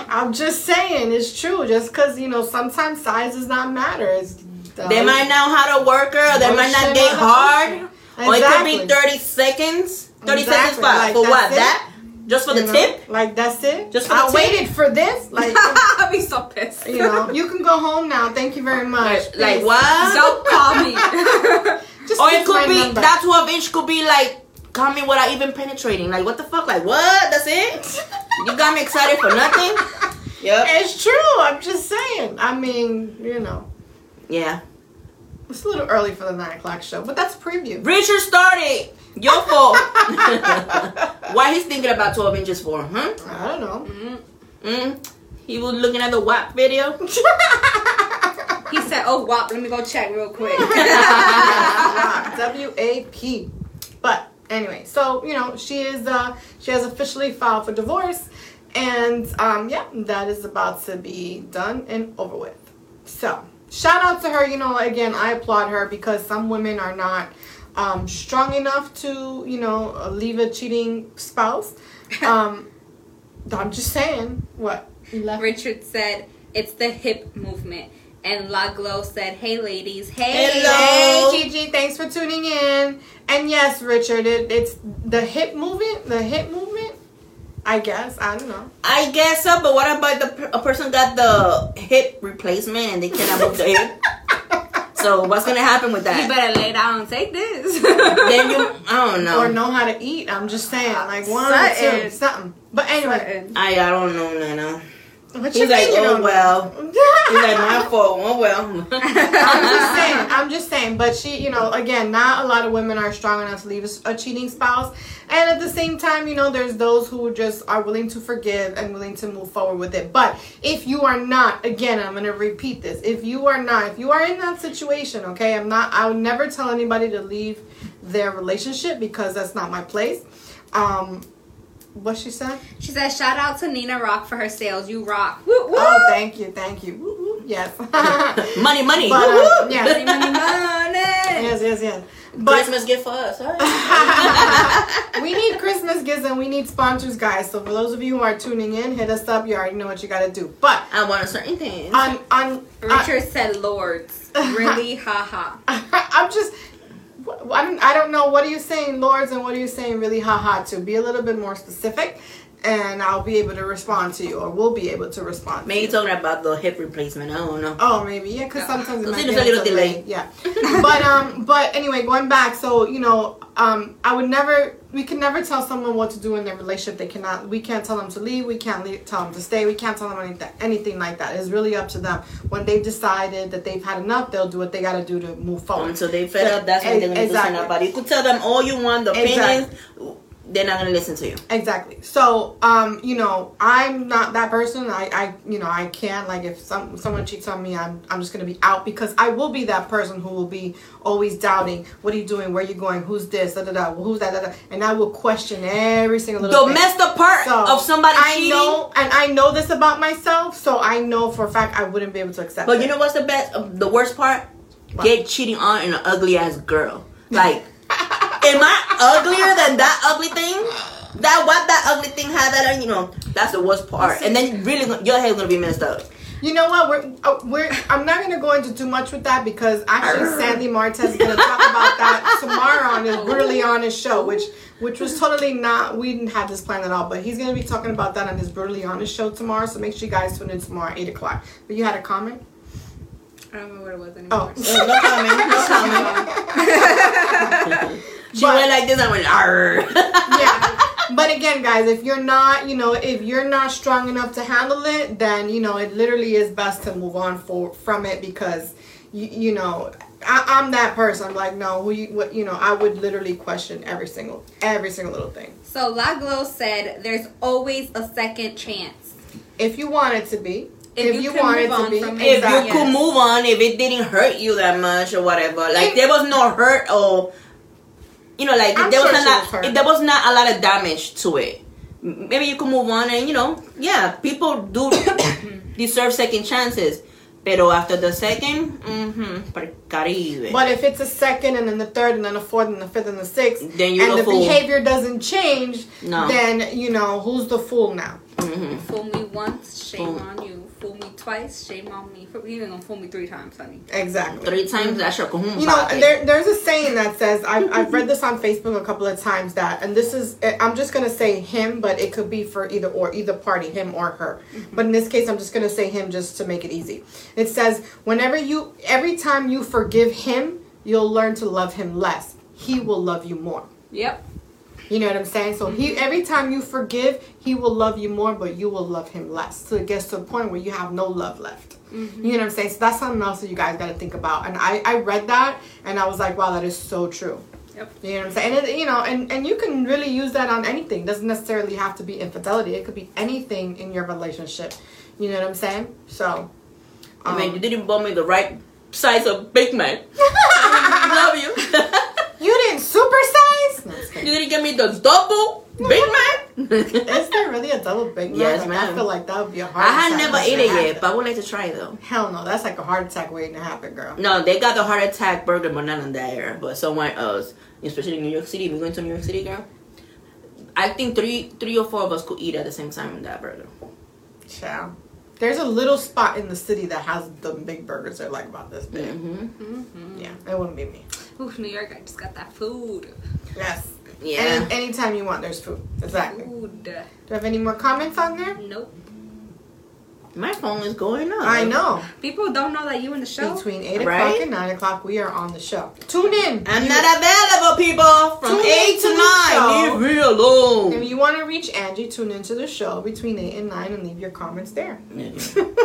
Speaker 2: I'm just saying it's true. Just because you know sometimes size does not matter. It's,
Speaker 1: They might know how to work her. They might not
Speaker 2: Motion
Speaker 1: get hard.
Speaker 2: motion.
Speaker 1: Or it could be 30 seconds. 30 seconds
Speaker 2: Exactly.
Speaker 1: for,
Speaker 2: Like,
Speaker 1: for what?
Speaker 2: it.
Speaker 1: That? Just for
Speaker 2: You
Speaker 1: the
Speaker 2: know?
Speaker 1: tip?
Speaker 2: Like that's it.
Speaker 1: Just for
Speaker 2: I
Speaker 1: the tip?
Speaker 2: waited for this. Like [LAUGHS]
Speaker 3: I'll be so pissed.
Speaker 2: You know, you can go home now. Thank you very much.
Speaker 1: Like, like what?
Speaker 3: Don't call me. [LAUGHS]
Speaker 2: Just
Speaker 1: Or it could be
Speaker 2: number.
Speaker 1: that 12 inch could be like coming without even penetrating. Like what the fuck? Like what? That's it? You got me excited for nothing? [LAUGHS] Yep.
Speaker 2: It's true. I'm just saying. I mean, you know,
Speaker 1: Yeah.
Speaker 2: it's a little early for the nine o'clock show, but that's preview.
Speaker 1: Richard started. Your fault. [LAUGHS] Why he's thinking about 12 inches for? Huh?
Speaker 2: I don't know.
Speaker 1: Mm. He was looking at the WAP video. [LAUGHS]
Speaker 3: he said, "Oh, WAP, let me go check real quick." [LAUGHS]
Speaker 2: W A P. But anyway, so you know she is uh she has officially filed for divorce, and um yeah, that is about to be done and over with. So shout out to her. You know, again, I applaud her because some women are not um strong enough to you know uh, leave a cheating spouse. [LAUGHS] Um, I'm just saying what. Left-
Speaker 3: Richard said, "It's the hip movement." And La Glow said, "Hey, ladies, hey."
Speaker 1: Hello.
Speaker 2: Hey Gigi, thanks for tuning in. And yes, Richard, it, it's the hip movement. The hip movement. I guess I don't know.
Speaker 1: I guess so, but what about the a person got the hip replacement and they cannot move the [LAUGHS] hip? So what's gonna happen with that?
Speaker 3: You better lay down and take this. [LAUGHS]
Speaker 1: Then you, I don't know.
Speaker 2: Or know how to eat. I'm just saying, ah, like one or two,
Speaker 3: Something.
Speaker 2: something. But anyway,
Speaker 1: I, I don't know, Nana.
Speaker 2: what
Speaker 1: He's
Speaker 2: you
Speaker 1: like,
Speaker 2: thinking
Speaker 1: oh
Speaker 2: of?
Speaker 1: well. [LAUGHS] He's like, my fault. Oh well.
Speaker 2: I'm just saying. I'm just saying. But she, you know, again, not a lot of women are strong enough to leave a, a cheating spouse. And at the same time, you know, there's those who just are willing to forgive and willing to move forward with it. But if you are not, again, I'm going to repeat this. If you are not, if you are in that situation, okay, I'm not, I would never tell anybody to leave their relationship because that's not my place. Um, what she said?
Speaker 3: she said, "Shout out to Nina Rock for her sales. You rock." Woo, woo.
Speaker 2: Oh, thank you, thank you. Woo, woo. Yes. [LAUGHS]
Speaker 1: money, money.
Speaker 2: But, uh, yeah.
Speaker 3: Money, money, money.
Speaker 2: yes, yes, yes. But
Speaker 1: Christmas gift for us. All right. [LAUGHS]
Speaker 2: we need Christmas gifts and we need sponsors, guys. So for those of you who are tuning in, hit us up. You already know what you got to do. But
Speaker 1: I want a certain thing.
Speaker 2: on on,
Speaker 3: Richard said, "Lords." Really? [LAUGHS] Haha.
Speaker 2: I'm just. I don't, I don't know. What are you saying, Lords, and what are you saying, really, haha, to? Be a little bit more specific, and I'll be able to respond to you, or we'll be able to respond.
Speaker 1: Maybe
Speaker 2: to you.
Speaker 1: talking about the hip replacement. I don't know.
Speaker 2: Oh, maybe yeah, because sometimes it might be
Speaker 1: a little delay.
Speaker 2: Yeah, [LAUGHS] but um, but anyway, going back. So you know, um, I would never. We can never tell someone what to do in their relationship. They cannot. We can't tell them to leave. We can't leave, tell them to stay. We can't tell them anything, anything like that. It's really up to them. When they've decided that they've had enough, they'll do what they got to do to move forward.
Speaker 1: Until they fed up, that's when they're gonna
Speaker 2: Exactly.
Speaker 1: do something about it. You could tell them all you want, the opinions. They're not gonna listen to you.
Speaker 2: Exactly. So, um, you know, I'm not that person. I, I, you know, I can't like if some someone cheats on me, I'm, I'm just gonna be out because I will be that person who will be always doubting. What are you doing? Where are you going? Who's this? Da da da. Who's that? Da, da. And I will question every single little.
Speaker 1: The messed up part
Speaker 2: So,
Speaker 1: of somebody
Speaker 2: I
Speaker 1: cheating.
Speaker 2: know, and I know this about myself, so I know for a fact I wouldn't be able to accept.
Speaker 1: But
Speaker 2: it.
Speaker 1: you know what's the best? The worst part?
Speaker 2: What?
Speaker 1: Get cheating on an ugly ass girl. [LAUGHS] Like, am I uglier than that ugly thing? That what that ugly thing had that you know? That's the worst part. And then really, your head's gonna be messed up.
Speaker 2: You know what? We're uh, we're. I'm not gonna go into too much with that because actually Sandy Martez is gonna talk about that tomorrow on his brutally honest show, which which was totally not. We didn't have this plan at all, but he's gonna be talking about that on his brutally honest show tomorrow. So make sure you guys tune in tomorrow at eight o'clock. But you had a comment?
Speaker 3: I don't remember what it was anymore.
Speaker 2: Oh, [LAUGHS]
Speaker 1: no comment. No comment. [LAUGHS] she
Speaker 2: But-
Speaker 1: went like this and went, Arr.
Speaker 2: yeah. [LAUGHS] But again, guys, if you're not, you know, if you're not strong enough to handle it, then you know it literally is best to move on for from it because you, you know I, I'm that person. I'm like, no, who you, what, you know, I would literally question every single, every single little thing.
Speaker 3: So La Glow said, "There's always a second chance."
Speaker 2: If you want it to be,
Speaker 3: If
Speaker 2: if,
Speaker 3: you
Speaker 2: you,
Speaker 3: can
Speaker 2: want it to be,
Speaker 3: from it.
Speaker 1: if you could move on, if it didn't hurt you that much or whatever, like
Speaker 2: If-
Speaker 1: there was no hurt or, you know, like if there was
Speaker 2: sure she
Speaker 1: not,
Speaker 2: was
Speaker 1: if there was not a lot of damage to it, maybe you could move on and you know, yeah, people do [COUGHS] deserve second chances. Pero after the second, mm-hmm, per Caribe.
Speaker 2: But if it's a second and then the third and then the fourth and the fifth and the sixth,
Speaker 1: Then you're
Speaker 2: and
Speaker 1: the
Speaker 2: the
Speaker 1: fool.
Speaker 2: behavior doesn't change,
Speaker 1: No.
Speaker 2: then you know who's the fool now.
Speaker 1: Mhm.
Speaker 3: Fool me once, shame
Speaker 1: Fool.
Speaker 3: on you. Fool me twice, shame on me. For you ain't gonna fool me three times, honey.
Speaker 2: Exactly.
Speaker 1: Three times that's your kahum
Speaker 2: You know, there, there's a saying that says I've, I've read this on Facebook a couple of times that, and this is I'm just gonna say him, but it could be for either or either party, him or her. Mm-hmm. But in this case, I'm just gonna say him just to make it easy. It says whenever you, every time you forgive him, you'll learn to love him less. He will love you more.
Speaker 3: Yep.
Speaker 2: You know what I'm saying? So he every time you forgive, he will love you more, but you will love him less. So it gets to a point where you have no love left. You know what I'm saying? So that's something else that you guys got to think about. And I I read that and I was like, wow, that is so true.
Speaker 3: Yep.
Speaker 2: You know what I'm saying? And it, you know, and and you can really use that on anything. doesn't necessarily have to be infidelity. It could be anything in your relationship. You know what I'm saying? So.
Speaker 1: I mean,
Speaker 2: um,
Speaker 1: you didn't buy me the right size of Big Mac. [LAUGHS] Love you. [LAUGHS]
Speaker 2: you didn't supersize. No,
Speaker 1: you didn't give me the double Big Mac.
Speaker 2: Is there really a double Big Mac?
Speaker 1: Yes,
Speaker 2: Like,
Speaker 1: ma'am.
Speaker 2: I feel like that would be a hard.
Speaker 1: I had never ate it yet, but I would like to try it though.
Speaker 2: Hell no, that's like a heart attack waiting to happen, girl.
Speaker 1: No, they got the heart attack burger, but not in that area, but somewhere else, especially in New York City. If we going to New York City, girl, I think three, three or four of us could eat at the same time in that burger.
Speaker 2: Child. There's a little spot in the city that has the big burgers. They're like about this big.
Speaker 1: hmm
Speaker 2: Yeah, it wouldn't be me.
Speaker 3: Ooh, New York, I just got that food.
Speaker 2: Yes.
Speaker 1: Yeah.
Speaker 2: Any, anytime you want, there's food. Exactly.
Speaker 3: Food.
Speaker 2: Do you have any more comments on there?
Speaker 3: Nope.
Speaker 1: My phone is going up.
Speaker 2: I know.
Speaker 3: People don't know that you in the show.
Speaker 2: Between 8 o'clock and 9 o'clock, we are on the show. Tune in.
Speaker 1: I'm
Speaker 2: You-
Speaker 1: not available, people. From
Speaker 2: Tune
Speaker 1: eight to nine,
Speaker 2: show.
Speaker 1: leave me alone.
Speaker 2: If you want to reach Angie, tune into the show between 8 and 9 and leave your comments there. Just [LAUGHS] saying.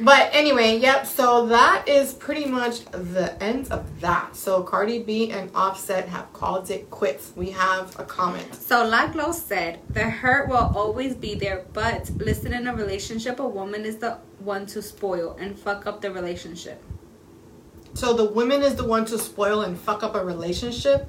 Speaker 2: But anyway, yep, so that is pretty much the end of that. So Cardi B and Offset have called it quits. We have a comment.
Speaker 3: So, like Lo said, the hurt will always be there, but listen, in a relationship, a woman is the one to spoil and fuck up the relationship.
Speaker 2: So the woman is the one to spoil and fuck up a relationship.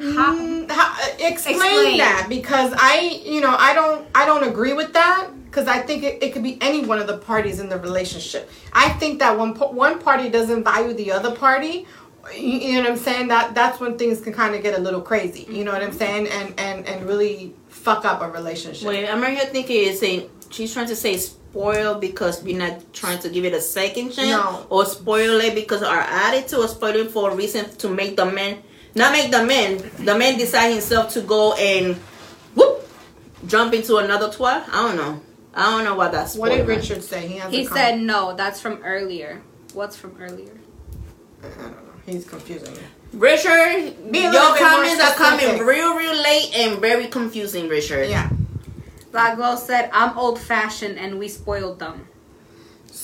Speaker 3: How-
Speaker 2: Mm, how- explain,
Speaker 3: Explain.
Speaker 2: that because I, you know, I don't, I don't agree with that because I think it, it could be any one of the parties in the relationship. I think that one one party doesn't value the other party. You, you know what I'm saying? That that's when things can kind of get a little crazy. You know what I'm saying? And and and really fuck up a relationship.
Speaker 1: Wait, I'm right here thinking it's saying she's trying to say spoil because we're not trying to give it a second chance,
Speaker 2: No.
Speaker 1: or spoil it because our attitude, or spoil it for a reason to make the man, not make the man, the man decide himself to go and whoop, jump into another twat. I don't know. I don't know what that's.
Speaker 2: What did Richard say? He has.
Speaker 3: He
Speaker 2: a
Speaker 3: said no, that's from earlier. What's from earlier?
Speaker 2: I don't know. He's confusing me.
Speaker 1: Richard,
Speaker 2: Be
Speaker 1: your
Speaker 2: little bit more
Speaker 1: comments are coming real, real late and very confusing, Richard.
Speaker 2: Yeah.
Speaker 3: Black Glow said, I'm old fashioned and we spoiled them.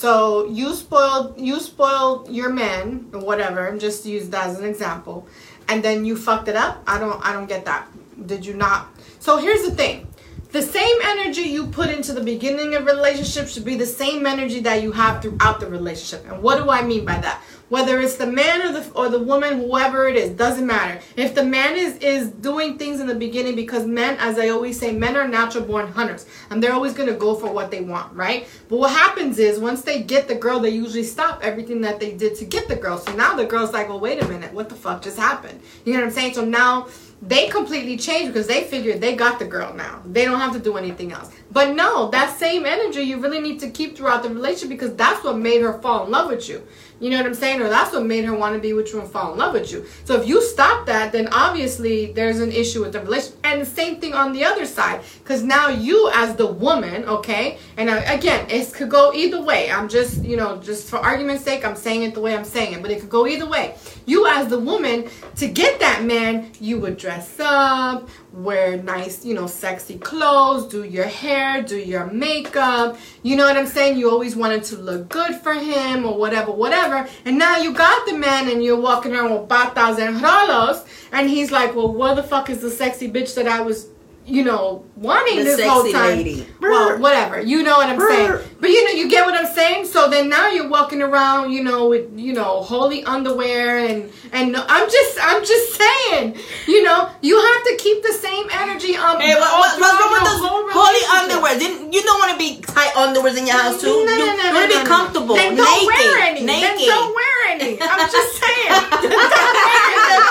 Speaker 2: So you spoiled you spoiled your man or whatever, and just use that as an example, and then you fucked it up. I don't I don't get that. Did you not? So here's the thing. The same energy you put into the beginning of relationship should be the same energy that you have throughout the relationship. And what do I mean by that? Whether it's the man or the or the woman, whoever it is, doesn't matter. If the man is is doing things in the beginning because men, as I always say, men are natural born hunters, and they're always gonna go for what they want, right? But what happens is once they get the girl, they usually stop everything that they did to get the girl. So now the girl's like, well, wait a minute, what the fuck just happened? You know what I'm saying? So now they completely changed because they figured they got the girl now. They don't have to do anything else. But no, that same energy you really need to keep throughout the relationship because that's what made her fall in love with you. You know what I'm saying? Or that's what made her want to be with you and fall in love with you. So if you stop that, then obviously there's an issue with the relationship. And the same thing on the other side. Because now you as the woman, okay, and again, it could go either way. I'm just, you know, just for argument's sake, I'm saying it the way I'm saying it. But it could go either way. You as the woman, to get that man, you would dress up, wear nice, you know, sexy clothes, do your hair, do your makeup. You know what I'm saying? You always wanted to look good for him or whatever, whatever. And now you got the man and you're walking around with batas and rolos. And he's like, well, where the fuck is the sexy bitch that I was, you know, wanting
Speaker 1: The
Speaker 2: this whole
Speaker 1: sexy
Speaker 2: time?
Speaker 1: lady.
Speaker 2: Well, whatever. You know what I'm
Speaker 1: Brr.
Speaker 2: saying? But you know, you get what I'm saying. So then now you're walking around, you know, with you know holy underwear and and I'm just I'm just saying, you know, you have to keep the same energy. Um,
Speaker 1: Hey, what,
Speaker 2: all
Speaker 1: what, what's wrong with
Speaker 2: throughout
Speaker 1: those
Speaker 2: whole
Speaker 1: holy underwear? Didn't you don't want to be tight underwears in your house too?
Speaker 2: No,
Speaker 1: you
Speaker 2: no, no,
Speaker 1: you
Speaker 2: no,
Speaker 1: want to
Speaker 2: no,
Speaker 1: be
Speaker 2: no.
Speaker 1: comfortable,
Speaker 2: Then
Speaker 1: naked,
Speaker 2: don't wear any.
Speaker 1: naked.
Speaker 2: Then don't wear any. I'm just [LAUGHS] saying. Don't wear any.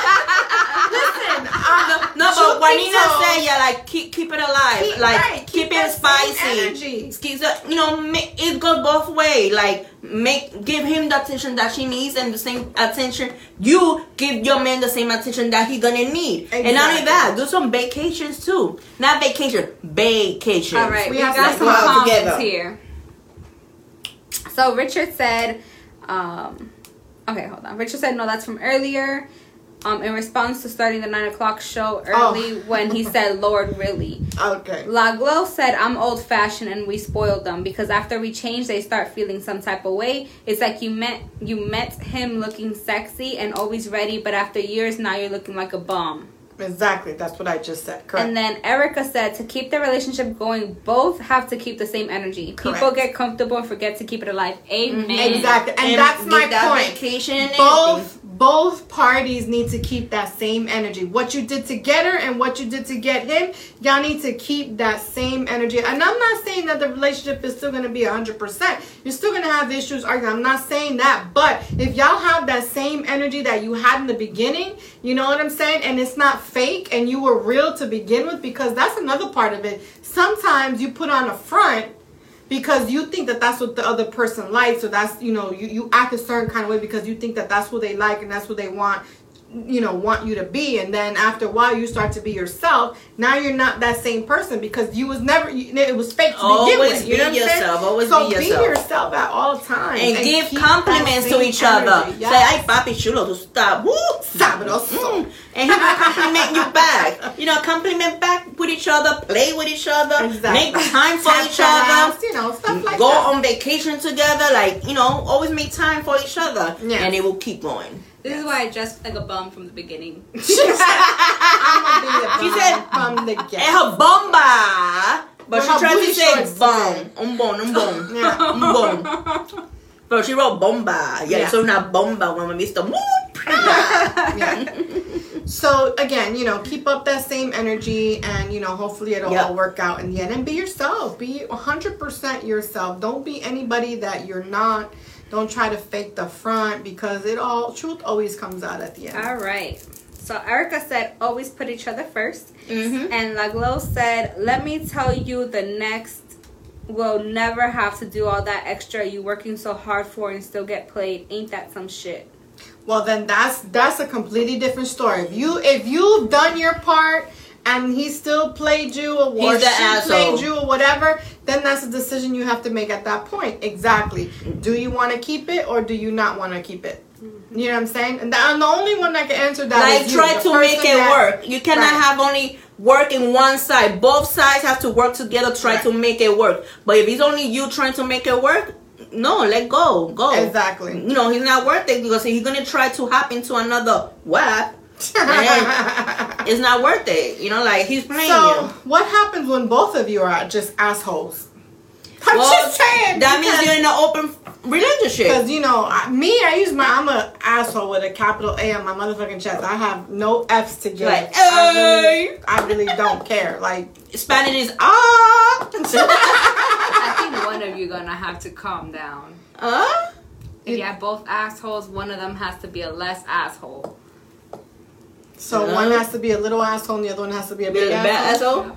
Speaker 2: Listen, uh,
Speaker 1: no, but Juanita
Speaker 2: toast.
Speaker 1: said, yeah, like keep keep it alive,
Speaker 2: Keep-
Speaker 1: like
Speaker 2: right,
Speaker 1: keep,
Speaker 2: keep
Speaker 1: it
Speaker 2: that same
Speaker 1: spicy.
Speaker 2: energy.
Speaker 1: Keep the- You know, ma- it goes both way. Like make give him the attention that she needs and the same attention you give your man the same attention that he gonna need. And not only that, do some vacations too. Not vacation, vacation.
Speaker 3: All right,
Speaker 2: We
Speaker 3: we,
Speaker 2: have
Speaker 3: got
Speaker 2: to
Speaker 3: some
Speaker 1: go out
Speaker 3: comments
Speaker 1: together.
Speaker 3: here. So Richard said, um, okay, hold on. Richard said, no, that's from earlier. Um, in response to starting the nine o'clock show early,
Speaker 2: Oh.
Speaker 3: when he [LAUGHS] said, "Lord, really."
Speaker 2: Okay.
Speaker 3: La Glow said, I'm old fashioned and we spoiled them because after we change, they start feeling some type of way. It's like you met you met him looking sexy and always ready, but after years, now you're looking like a bum.
Speaker 2: Exactly. That's what I just said. Correct.
Speaker 3: And then Erica said, to keep the relationship going, both have to keep the same energy. People get comfortable and forget to keep it alive. Amen.
Speaker 2: Exactly. And,
Speaker 1: And
Speaker 2: that's my
Speaker 1: that
Speaker 2: point.
Speaker 1: vacation
Speaker 2: both
Speaker 1: everything.
Speaker 2: Both parties need to keep that same energy. What you did to get her and what you did to get him, y'all need to keep that same energy. And I'm not saying that the relationship is still gonna be hundred percent. You're still gonna have issues, arguing. I'm not saying that, but if y'all have that same energy that you had in the beginning, you know what I'm saying, and it's not fake, and you were real to begin with, because that's another part of it. Sometimes you put on a front because you think that that's what the other person likes, so that's you know you, you act a certain kind of way because you think that that's what they like and that's what they want you know want you to be and then after a while you start to be yourself now you're not that same person because you was never you, it was fake to begin with you
Speaker 1: be
Speaker 2: know what
Speaker 1: yourself, always
Speaker 2: so
Speaker 1: be yourself.
Speaker 2: yourself at all times
Speaker 1: and, give compliments to each other.
Speaker 2: energy.
Speaker 1: Say,
Speaker 2: Yes.
Speaker 1: "Ay, papi chulo, to stop." Woo,
Speaker 2: Sabroso.
Speaker 1: Mm. And he will compliment you back. You know, compliment back with each other, play with each other,
Speaker 2: Exactly.
Speaker 1: make time for
Speaker 2: Tap
Speaker 1: each other.
Speaker 2: ass, you know stuff like
Speaker 1: Go
Speaker 2: that
Speaker 1: on vacation together, like you know, always make time for each other,
Speaker 2: yeah.
Speaker 1: and it will keep going.
Speaker 3: This is why I dressed like a bum from the beginning. [LAUGHS]
Speaker 2: she said I'm gonna be a
Speaker 1: She said-
Speaker 2: from the
Speaker 1: And
Speaker 2: get eh,
Speaker 1: her bomba, but she tried to say
Speaker 2: shorts
Speaker 1: bum, un bon, un bon,
Speaker 2: Yeah.
Speaker 1: Um un bon. But she wrote bomba. Yeah,
Speaker 2: Yeah.
Speaker 1: so una bomba when we visto. [LAUGHS]
Speaker 2: yeah. So again, you know, keep up that same energy, and you know, hopefully it'll
Speaker 1: Yep.
Speaker 2: all work out in the end. And be yourself. Be 100% yourself. Don't be anybody that you're not. Don't try to fake the front because it all truth always comes out at the end.
Speaker 3: All right. So Erica said, always put each other 1st
Speaker 1: Mm-hmm.
Speaker 3: And La Glow said, let me tell you, the next will never have to do all that extra you working so hard for and still get played. Ain't that some shit?
Speaker 2: Well, then that's that's a completely different story. If you if you've done your part and he still played you or, she
Speaker 1: asshole.
Speaker 2: played you or whatever, then that's a decision you have to make at that point. Exactly. Do you want to keep it or do you not want to keep it? You know what I'm saying? And I'm the only one that can answer that.
Speaker 1: like
Speaker 2: is you,
Speaker 1: try to make it
Speaker 2: that-
Speaker 1: work you cannot
Speaker 2: Right.
Speaker 1: have only work in one side both sides have to work together try
Speaker 2: Right.
Speaker 1: to make it work but if it's only you trying to make it work no let go go
Speaker 2: Exactly.
Speaker 1: you know he's not worth it because he's gonna try to hop into another web [LAUGHS] it's not worth it you know like he's playing
Speaker 2: so,
Speaker 1: you
Speaker 2: what happens when both of you are just assholes? [LAUGHS] I'm
Speaker 1: well,
Speaker 2: just saying.
Speaker 1: that means you're in an open relationship
Speaker 2: Because you know, I- me, I use my. I'm a asshole with a capital A on my motherfucking chest. I have no F's to give.
Speaker 1: Like,
Speaker 2: I, really, I really don't care. Like,
Speaker 1: spanish is ah
Speaker 3: I think [LAUGHS] one of you gonna have to calm down.
Speaker 1: uh
Speaker 3: If you have both assholes, one of them has to be a less asshole.
Speaker 2: So
Speaker 1: Yeah.
Speaker 2: one has to be a little asshole, and the other one has to be a big
Speaker 1: bad
Speaker 2: asshole.
Speaker 1: asshole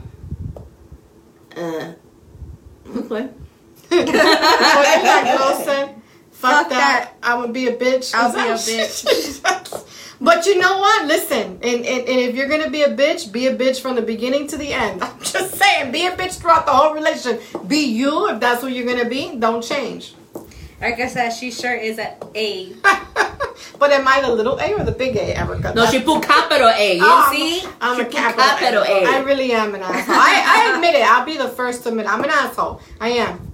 Speaker 1: uh okay
Speaker 2: what [LAUGHS] did that girl say? Fuck,
Speaker 3: Fuck
Speaker 2: that. I'm gonna be a bitch.
Speaker 3: I'll be a
Speaker 2: that- [LAUGHS] but you know what? Listen, and, and, and if you're gonna be a bitch, be a bitch from the beginning to the end. [LAUGHS] I'm just saying, be a bitch throughout the whole relationship. Be you if that's what you're gonna be. Don't change.
Speaker 3: Like I said, she sure is an A. [LAUGHS]
Speaker 2: but am I the little A or the big A, Erica?
Speaker 1: no she put capital a you
Speaker 2: Oh,
Speaker 1: see
Speaker 2: I'm
Speaker 1: she
Speaker 2: a
Speaker 1: put
Speaker 2: capital,
Speaker 1: capital
Speaker 2: A.
Speaker 1: a
Speaker 2: I really am an asshole. I, I admit it. I'll be the first to admit I'm an asshole. I am.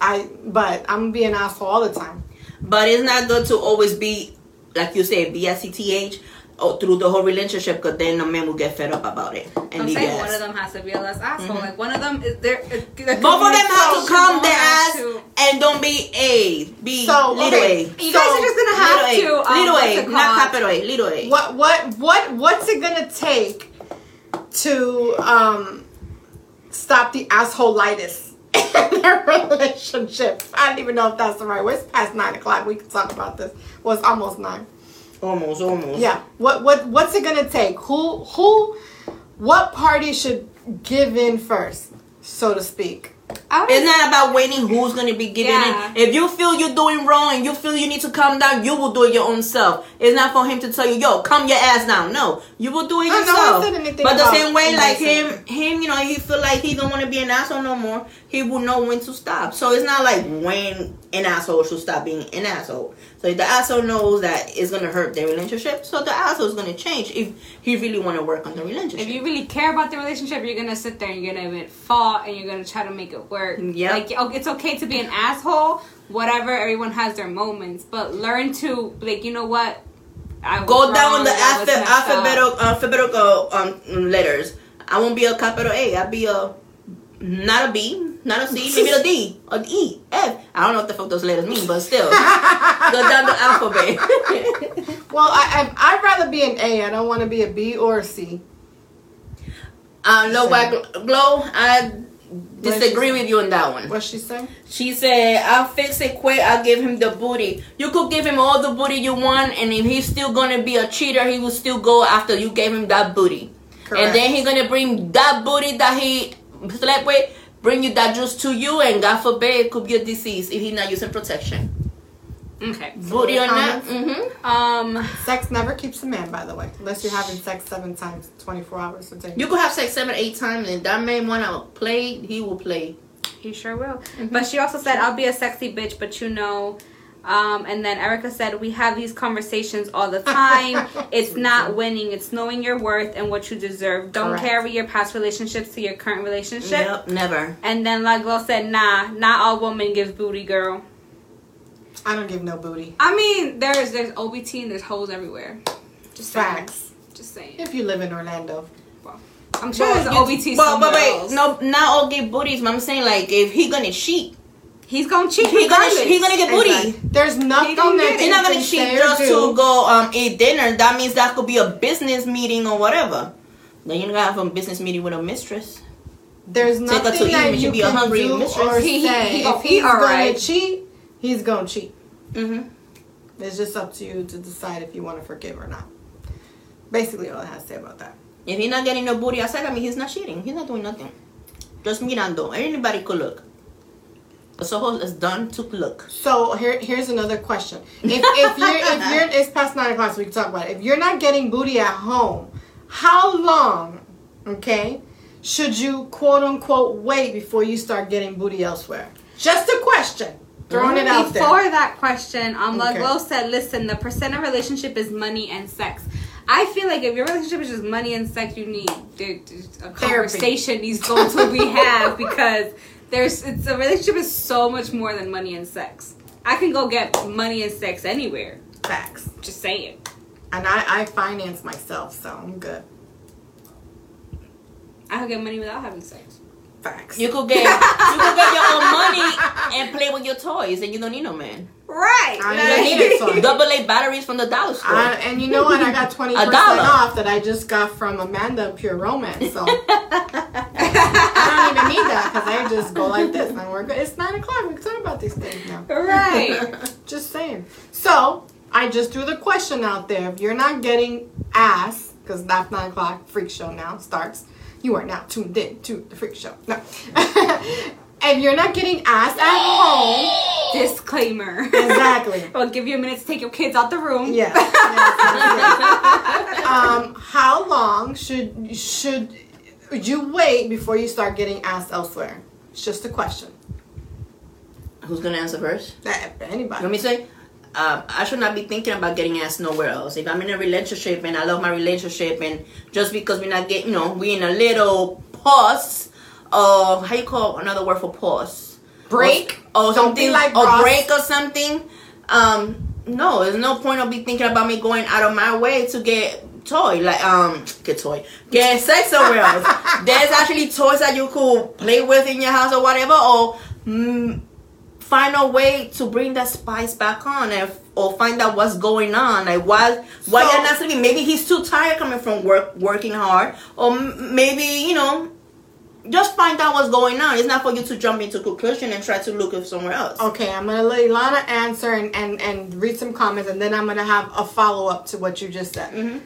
Speaker 2: I but I'm gonna be an asshole all the time.
Speaker 1: But it's not good to always be, like you say, be a CTH or through the whole relationship because then the man will get fed up about it. And
Speaker 3: I'm saying
Speaker 1: your
Speaker 3: one of them has to be a less asshole. Like one of them is there.
Speaker 1: Both of them have to calm their ass
Speaker 3: To,
Speaker 1: and don't be A. Be
Speaker 2: So,
Speaker 1: little
Speaker 2: okay.
Speaker 1: A.
Speaker 3: you guys are just gonna have
Speaker 1: little
Speaker 3: to.
Speaker 1: A.
Speaker 3: Um,
Speaker 1: little
Speaker 3: what's
Speaker 1: A.
Speaker 3: it
Speaker 1: Not
Speaker 3: called?
Speaker 1: capital A. Little A.
Speaker 2: What what what what's it gonna take to um stop the asshole litis in their [LAUGHS] relationship? I don't even know if that's the right way. It's past nine o'clock. We can talk about this. Well, it's almost nine.
Speaker 1: Almost, almost.
Speaker 2: Yeah. What what what's it gonna take? Who who what party should give in first, so to speak?
Speaker 1: It's not about waiting who's gonna be giving
Speaker 3: Yeah.
Speaker 1: it. If you feel you're doing wrong and you feel you need to calm down, you will do it your own self. It's not for him to tell you, yo, calm your ass down. No, you will do it
Speaker 2: I know, I
Speaker 1: yourself.
Speaker 2: said anything
Speaker 1: but the same way, like him, him, you know, he feel like he don't want to be an asshole no more. He will know when to stop. So it's not like when an asshole should stop being an asshole. So if the asshole knows that it's gonna hurt their relationship, so the asshole is gonna change if he really want to work on the relationship.
Speaker 3: if you really care about the relationship, you're gonna sit there and you're gonna admit fault and you're gonna try to make it work.
Speaker 1: Yep.
Speaker 3: Like oh, it's okay to be an asshole, whatever. Everyone has their moments, but learn to like you know what. I
Speaker 1: Go down the alpha, alphabetical alphabetical um letters. I won't be a capital A. I'll be a not a B, not a C, maybe a D, an E, F. I don't know what the fuck those letters mean, but still, [LAUGHS] go down the alphabet. [LAUGHS]
Speaker 2: Well, I, I I'd rather be an A. I don't want to be a B or a C.
Speaker 1: uh, low back glow. I disagree with you on that one.
Speaker 2: What's she say?
Speaker 1: She said, "I'll fix it quick. I'll give him the booty. You could give him all the booty you want, and if he's still gonna be a cheater, he will still go after you gave him that booty." And then he's gonna bring that booty that he slept with, bring you that juice to you, and God forbid it could be a disease if he's not using protection.
Speaker 3: Okay.
Speaker 1: Booty or not?
Speaker 2: comments?
Speaker 1: hmm
Speaker 3: Um.
Speaker 2: Sex never keeps a man, by the way, unless you're having sex seven times, twenty four hours a day.
Speaker 1: You could have sex seven, eight times, and that man wanna play, he will play.
Speaker 3: He sure will. But she also said, "I'll be a sexy bitch, but you know." Um, and then Erica said, "We have these conversations all the time. [LAUGHS] it's not winning; it's knowing your worth and what you deserve. Don't
Speaker 2: Correct.
Speaker 3: carry your past relationships to your current relationship."
Speaker 1: Yep, never.
Speaker 3: And then Laglo said, "Nah, not all women give booty, girl.
Speaker 2: I don't give no booty.
Speaker 3: I mean, there's there's OBT and there's holes everywhere. Just saying.
Speaker 2: Facts.
Speaker 3: Just saying.
Speaker 2: If you live in Orlando, Well,
Speaker 3: I'm sure there's
Speaker 1: you-
Speaker 3: OBT
Speaker 1: But,
Speaker 3: somewhere
Speaker 1: but wait,
Speaker 3: else.
Speaker 1: no, not all give booties. But I'm saying like if he gonna cheat,
Speaker 3: he's gonna cheat.
Speaker 1: he gonna
Speaker 3: regardless.
Speaker 1: he gonna get booty.
Speaker 2: Exactly. There's nothing
Speaker 3: don't
Speaker 2: that
Speaker 3: get.
Speaker 1: He's not gonna cheat
Speaker 2: can say or
Speaker 1: just
Speaker 2: do.
Speaker 1: to go um eat dinner. That means that could be a business meeting or whatever. Then you're gonna have a business meeting with a mistress.
Speaker 2: There's
Speaker 1: Take her to
Speaker 2: nothing
Speaker 1: eat,
Speaker 2: that
Speaker 1: but she
Speaker 2: you
Speaker 1: be a hungry
Speaker 2: do
Speaker 1: mistress.
Speaker 2: or
Speaker 3: He- he-
Speaker 2: say.
Speaker 3: he gonna
Speaker 2: if
Speaker 3: eat
Speaker 2: he's gonna
Speaker 3: alright.
Speaker 2: cheat, he's gonna cheat.
Speaker 1: Mm-hmm.
Speaker 2: It's just up to you to decide if you want to forgive or not. Basically, all I have to say about that.
Speaker 1: If he's not getting no booty outside, I mean he's not cheating. He's not doing nothing. Just mirando. Anybody could look. Soho is done to look.
Speaker 2: So here, here's another question. If, if you're, if you're, [LAUGHS] it's past nine o'clock, so we can talk about it. If you're not getting booty at home, how long, okay, should you quote unquote wait before you start getting booty elsewhere? Just a question. Throwing it out
Speaker 3: Before
Speaker 2: there.
Speaker 3: that question, um,
Speaker 2: Okay.
Speaker 3: Laglo said, "Listen, the percent of relationship is money and sex." I feel like if your relationship is just money and sex, you need a conversation needs to go to be had [LAUGHS] because there's it's a relationship is so much more than money and sex. I can go get money and sex anywhere.
Speaker 2: Facts.
Speaker 3: Just saying.
Speaker 2: And I, I finance myself, so I'm good.
Speaker 3: I could get money without having sex.
Speaker 2: Facts.
Speaker 1: You could get you could get your own money and play with your toys, and you don't need no man.
Speaker 3: Right.
Speaker 2: I
Speaker 1: You don't need
Speaker 2: it, so- [LAUGHS]
Speaker 1: double A batteries from the dollar store.
Speaker 2: I, and you know what? I got 20%
Speaker 1: A dollar.
Speaker 2: off that I just got from Amanda Pure Romance. So [LAUGHS] I don't even need that because I just go like this and we're good. It's 9 o'clock. We can talk about these things now.
Speaker 3: right. [LAUGHS]
Speaker 2: Just saying. So I just threw the question out there. If you're not getting ass, because that's 9 o'clock, freak show now starts. You are now tuned in to the freak show. No. [LAUGHS] if you're not getting ass at home, [GASPS]
Speaker 3: Disclaimer.
Speaker 2: exactly. [LAUGHS]
Speaker 3: I'll give you a minute to take your kids out the room.
Speaker 2: Yes. yes, yes, yes. um, how long should should you wait before you start getting asked elsewhere? It's just a question.
Speaker 1: Who's gonna answer first?
Speaker 2: Eh, Anybody.
Speaker 1: Let me say, um, I should not be thinking about getting asked nowhere else. If I'm in a relationship and I love my relationship, and just because we're not getting, you know, we're in a little pause, uh, how you call another word for pause?
Speaker 2: Break.
Speaker 1: or, or something,
Speaker 2: like
Speaker 1: or
Speaker 2: Ross.
Speaker 1: break or something. Um, no, there's no point of be thinking about me going out of my way to get toy like um get toy get sex somewhere else. [LAUGHS] There's actually toys that you could play with in your house or whatever, or mm, find a way to bring that spice back on and or find out what's going on like why why
Speaker 2: So-
Speaker 1: you're not sleeping maybe he's too tired coming from work working hard or m- maybe you know just find out what's going on it's not for you to jump into conclusion and try to look at somewhere else
Speaker 2: Okay, I'm gonna let Ilana answer and, and, and read some comments, and then I'm gonna have a follow up to what you just said.
Speaker 1: Mm-hmm.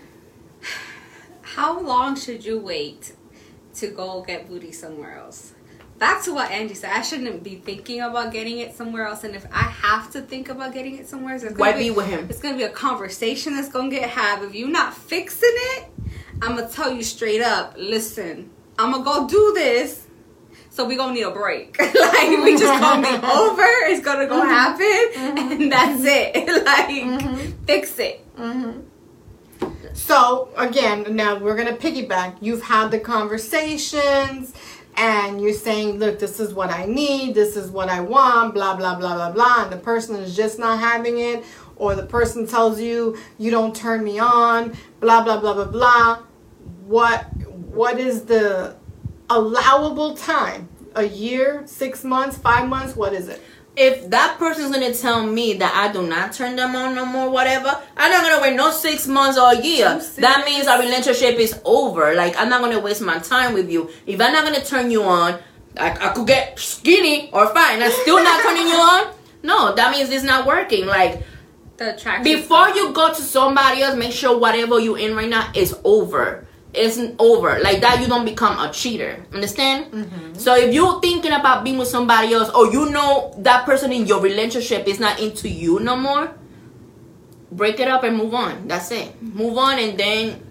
Speaker 3: How long should you wait to go get booty somewhere else? Back to what Angie said, I shouldn't be thinking about getting it somewhere else. And if I have to think about getting it somewhere else, it's
Speaker 1: Why
Speaker 3: gonna
Speaker 1: be with him?
Speaker 3: It's gonna be a conversation that's gonna get had. If you're not fixing it, I'm gonna tell you straight up. Listen, I'm gonna go do this. So we gonna need a break. [LAUGHS] like we just gonna be [LAUGHS] over. It's gonna go mm-hmm. happen, mm-hmm. and that's it. [LAUGHS] like mm-hmm. fix it.
Speaker 2: So again, now we're gonna piggyback. You've had the conversations, and you're saying, "Look, this is what I need. This is what I want." Blah blah blah blah blah. And the person is just not having it, or the person tells you, "You don't turn me on." Blah blah blah blah blah. What what is the allowable time? A year, six months, five months? What is it?
Speaker 1: If that person's gonna tell me that I do not turn them on no more, whatever, I'm not gonna wait no six months or a year. That means our relationship is over. Like I'm not gonna waste my time with you. If I'm not gonna turn you on, I, I could get skinny or fine. I'm still not turning you on. No, that means it's not working. Like
Speaker 3: The attraction.
Speaker 1: before
Speaker 3: stuff.
Speaker 1: you go to somebody else, make sure whatever you're in right now is over. It's not over. Like that, you don't become a cheater. Understand? Mm-hmm. So if you're thinking about being with somebody else, or you know that person in your relationship is not into you no more, break it up and move on. That's it. Move on, and then,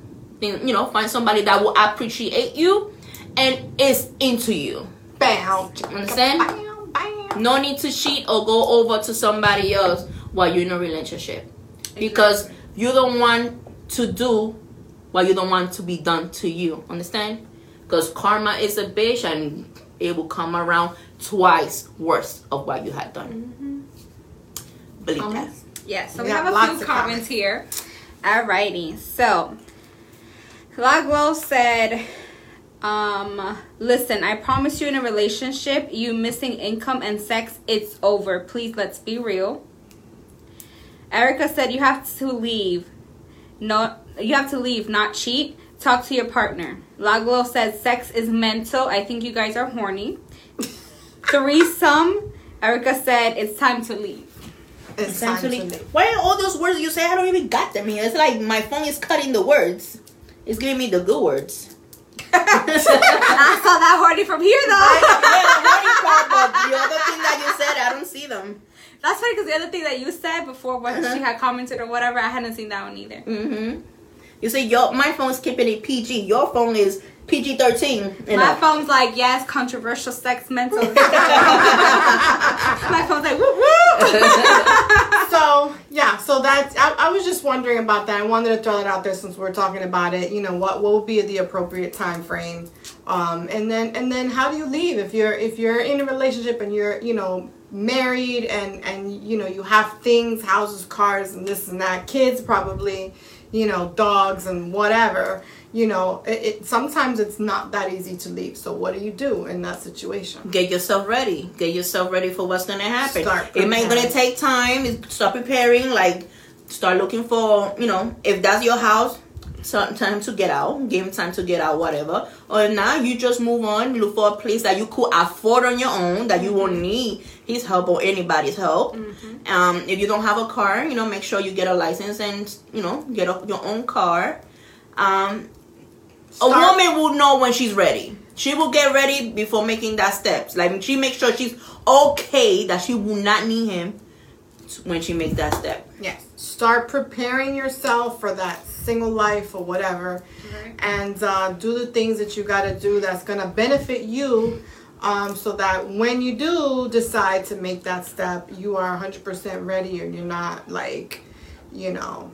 Speaker 1: you know, find somebody that will appreciate you and is into you.
Speaker 2: Bam.
Speaker 1: Understand?
Speaker 2: Bam, bam.
Speaker 1: No need to cheat or go over to somebody else while you're in a relationship. Because you don't want to do what you don't want to be done to you. Understand? Because karma is a bitch and it will come around twice worse of what you had done. Believe that.
Speaker 2: Comments?
Speaker 3: Yeah, so
Speaker 2: We
Speaker 3: we
Speaker 2: have
Speaker 3: have a few
Speaker 2: of
Speaker 3: comments here. Alrighty, so Lagwell said, um, listen, I promise you in a relationship, you missing income and sex, it's over. Please let's be real. Erica said you have to leave. No you have to leave, not cheat. Talk to your partner. Laglo said sex is mental. I think you guys are horny. [LAUGHS] Threesome. Erica said it's time to leave.
Speaker 2: It's time to
Speaker 1: Essentially,
Speaker 2: leave.
Speaker 1: why are all those words you say? I don't even got them here. It's like my phone is cutting the words. It's giving me the good words. [LAUGHS]
Speaker 3: I saw that horny from here though.
Speaker 1: yeah, the horny part, but the other [LAUGHS] thing that you said, I don't see them.
Speaker 3: That's funny because the other thing that you said before when she had commented or whatever, I hadn't seen that one either.
Speaker 1: Mm-hmm. You say your my phone's keeping it PG. Your phone is PG thirteen.
Speaker 3: My phone's like, yes, controversial sex mental. [LAUGHS] My phone's like, woo woo. [LAUGHS]
Speaker 2: so yeah, so that's I, I was just wondering about that. I wanted to throw that out there since we're talking about it. You know, what what would be the appropriate time frame? Um, and then and then how do you leave if you're if you're in a relationship and you're you know married and and you know you have things, houses, cars, and this and that, kids probably, you know, dogs and whatever. You know, it, it sometimes it's not that easy to leave. So what do you do in that situation?
Speaker 1: Get yourself ready. Get yourself ready for what's gonna happen.
Speaker 2: Start
Speaker 1: it may gonna take time. Start preparing. Like start looking for you know if that's your house. Some time to get out. Give him time to get out. Whatever. Or now you just move on. Look for a place that you could afford on your own. That you won't need his help or anybody's help. Um, if you don't have a car, you know, make sure you get a license and you know get a, your own car. Um, a woman will know when she's ready. She will get ready before making that steps. Like she makes sure she's okay that she will not need him when she makes that step.
Speaker 2: Yes. Start preparing yourself for that single life or whatever.
Speaker 3: Right.
Speaker 2: And uh, do the things that you got to do that's going to benefit you um, so that when you do decide to make that step, you are 100% ready and you're not like, you know,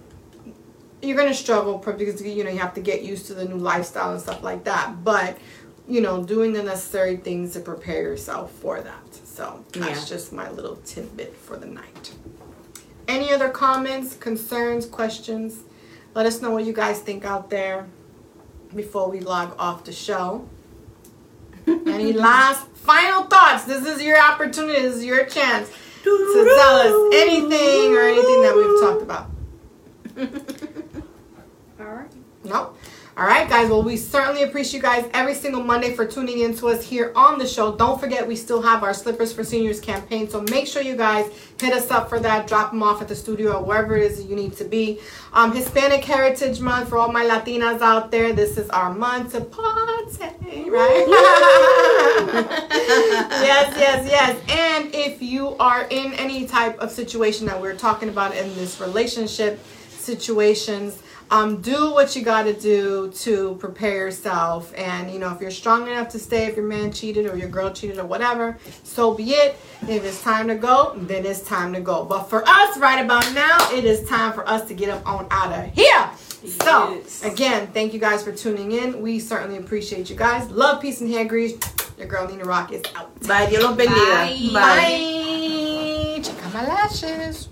Speaker 2: you're going to struggle because, you know, you have to get used to the new lifestyle and stuff like that. But, you know, doing the necessary things to prepare yourself for that. So that's
Speaker 1: Yeah.
Speaker 2: just my little tidbit for the night. Any other comments, concerns, questions? Let us know what you guys think out there before we log off the show. [LAUGHS] Any last final thoughts? This is your opportunity. This is your chance to tell us anything or anything that we've talked about. [LAUGHS]
Speaker 3: All right.
Speaker 2: Nope. All right, guys. Well, we certainly appreciate you guys every single Monday for tuning in to us here on the show. Don't forget, we still have our Slippers for Seniors campaign. So make sure you guys hit us up for that. Drop them off at the studio or wherever it is you need to be. Um, Hispanic Heritage Month for all my Latinas out there. This is our month to party, right? [LAUGHS] yes, yes, yes. And if you are in any type of situation that we're talking about in this relationship situations, um, do what you got to do to prepare yourself. And you know, if you're strong enough to stay, if your man cheated or your girl cheated or whatever, so be it. If it's time to go, then it's time to go. But for us, right about now, it is time for us to get up on out of here. So, again, thank you guys for tuning in. We certainly appreciate you guys. Love, peace, and hair grease. Your girl Nina Rock is out.
Speaker 1: Bye. Bendiga.
Speaker 3: Bye.
Speaker 2: Bye. Check out my lashes.